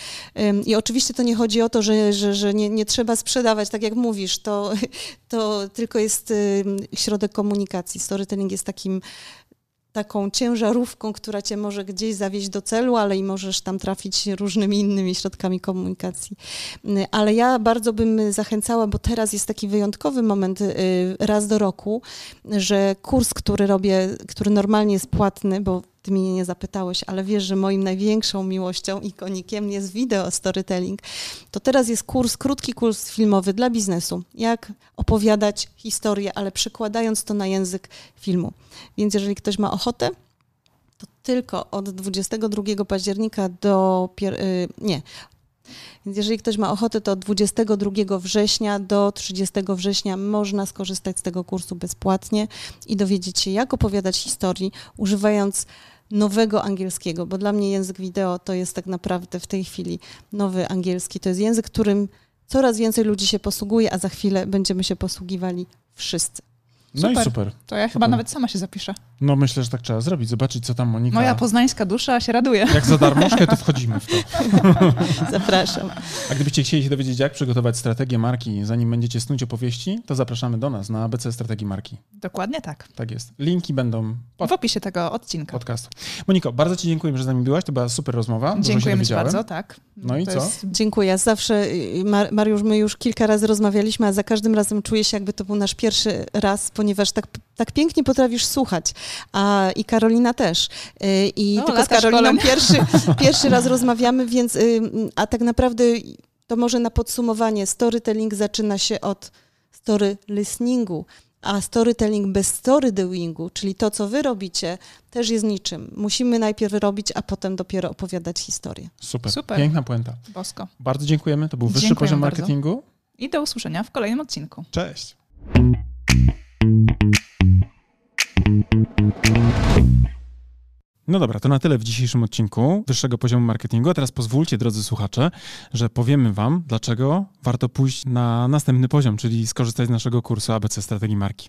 I oczywiście to nie chodzi o to, że, że, że nie, nie trzeba sprzedawać, tak jak mówisz. To, to tylko jest y, środek komunikacji. Storytelling jest takim taką ciężarówką, która cię może gdzieś zawieźć do celu, ale i możesz tam trafić różnymi innymi środkami komunikacji. Ale ja bardzo bym zachęcała, bo teraz jest taki wyjątkowy moment y, raz do roku, że kurs, który robię, który normalnie jest płatny, bo ty mnie nie zapytałeś, ale wiesz, że moim największą miłością i konikiem jest wideo storytelling. To teraz jest kurs, krótki kurs filmowy dla biznesu. Jak opowiadać historię, ale przekładając to na język filmu. Więc jeżeli ktoś ma ochotę, to tylko od 22 października do. Y, nie, więc jeżeli ktoś ma ochotę, to od 22 września do 30 września można skorzystać z tego kursu bezpłatnie i dowiedzieć się, jak opowiadać historii, używając nowego angielskiego, bo dla mnie język wideo to jest tak naprawdę w tej chwili nowy angielski. To jest język, którym coraz więcej ludzi się posługuje, a za chwilę będziemy się posługiwali wszyscy. No i super. To ja chyba nawet sama się zapiszę. No myślę, że tak trzeba zrobić, zobaczyć co tam Monika... Moja poznańska dusza się raduje. Jak za darmożkę, to wchodzimy w to. Zapraszam. A gdybyście chcieli się dowiedzieć, jak przygotować strategię marki, zanim będziecie snuć opowieści, to zapraszamy do nas na ABC Strategii Marki. Dokładnie tak. Tak jest. Linki będą pod... w opisie tego odcinka. Podcastu. Moniko, bardzo Ci dziękuję, że z nami byłaś. To była super rozmowa. Dziękujemy Ci bardzo, tak. No i to co? Jest... Dziękuję. Zawsze, y, Mariusz, my już kilka razy rozmawialiśmy, a za każdym razem czuję się, jakby to był nasz pierwszy raz, ponieważ tak, tak pięknie potrafisz słuchać. A, I Karolina też. Y, I no, tylko z Karoliną pierwszy, pierwszy raz rozmawiamy, więc y, a tak naprawdę to może na podsumowanie storytelling zaczyna się od story listeningu, a storytelling bez storydoingu, czyli to, co wy robicie, też jest niczym. Musimy najpierw robić, a potem dopiero opowiadać historię. Super. Super. Piękna puenta. Bosko. Bardzo dziękujemy. To był wyższy Dziękujemy poziom marketingu. Bardzo. I do usłyszenia w kolejnym odcinku. Cześć. No dobra, to na tyle w dzisiejszym odcinku wyższego poziomu marketingu. A teraz pozwólcie, drodzy słuchacze, że powiemy Wam, dlaczego warto pójść na następny poziom, czyli skorzystać z naszego kursu ABC Strategii Marki.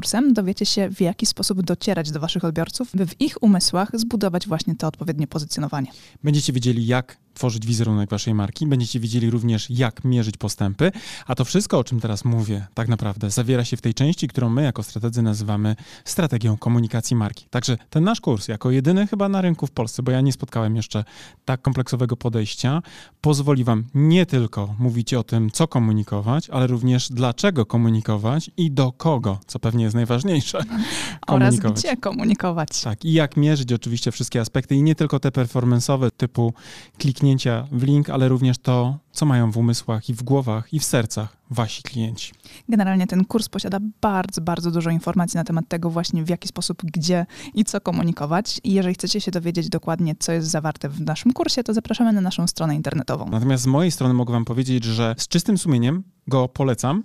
kursem dowiecie się, w jaki sposób docierać do waszych odbiorców, by w ich umysłach zbudować właśnie to odpowiednie pozycjonowanie. Będziecie wiedzieli, jak tworzyć wizerunek waszej marki, będziecie wiedzieli również, jak mierzyć postępy, a to wszystko, o czym teraz mówię, tak naprawdę zawiera się w tej części, którą my jako strategzy nazywamy strategią komunikacji marki. Także ten nasz kurs, jako jedyny chyba na rynku w Polsce, bo ja nie spotkałem jeszcze tak kompleksowego podejścia, pozwoli wam nie tylko mówić o tym, co komunikować, ale również dlaczego komunikować i do kogo, co pewnie jest najważniejsze. Oraz gdzie komunikować. Tak, i jak mierzyć oczywiście wszystkie aspekty i nie tylko te performance'owe typu kliknięcia w link, ale również to, co mają w umysłach i w głowach i w sercach wasi klienci. Generalnie ten kurs posiada bardzo, bardzo dużo informacji na temat tego właśnie w jaki sposób, gdzie i co komunikować. I jeżeli chcecie się dowiedzieć dokładnie, co jest zawarte w naszym kursie, to zapraszamy na naszą stronę internetową. Natomiast z mojej strony mogę wam powiedzieć, że z czystym sumieniem go polecam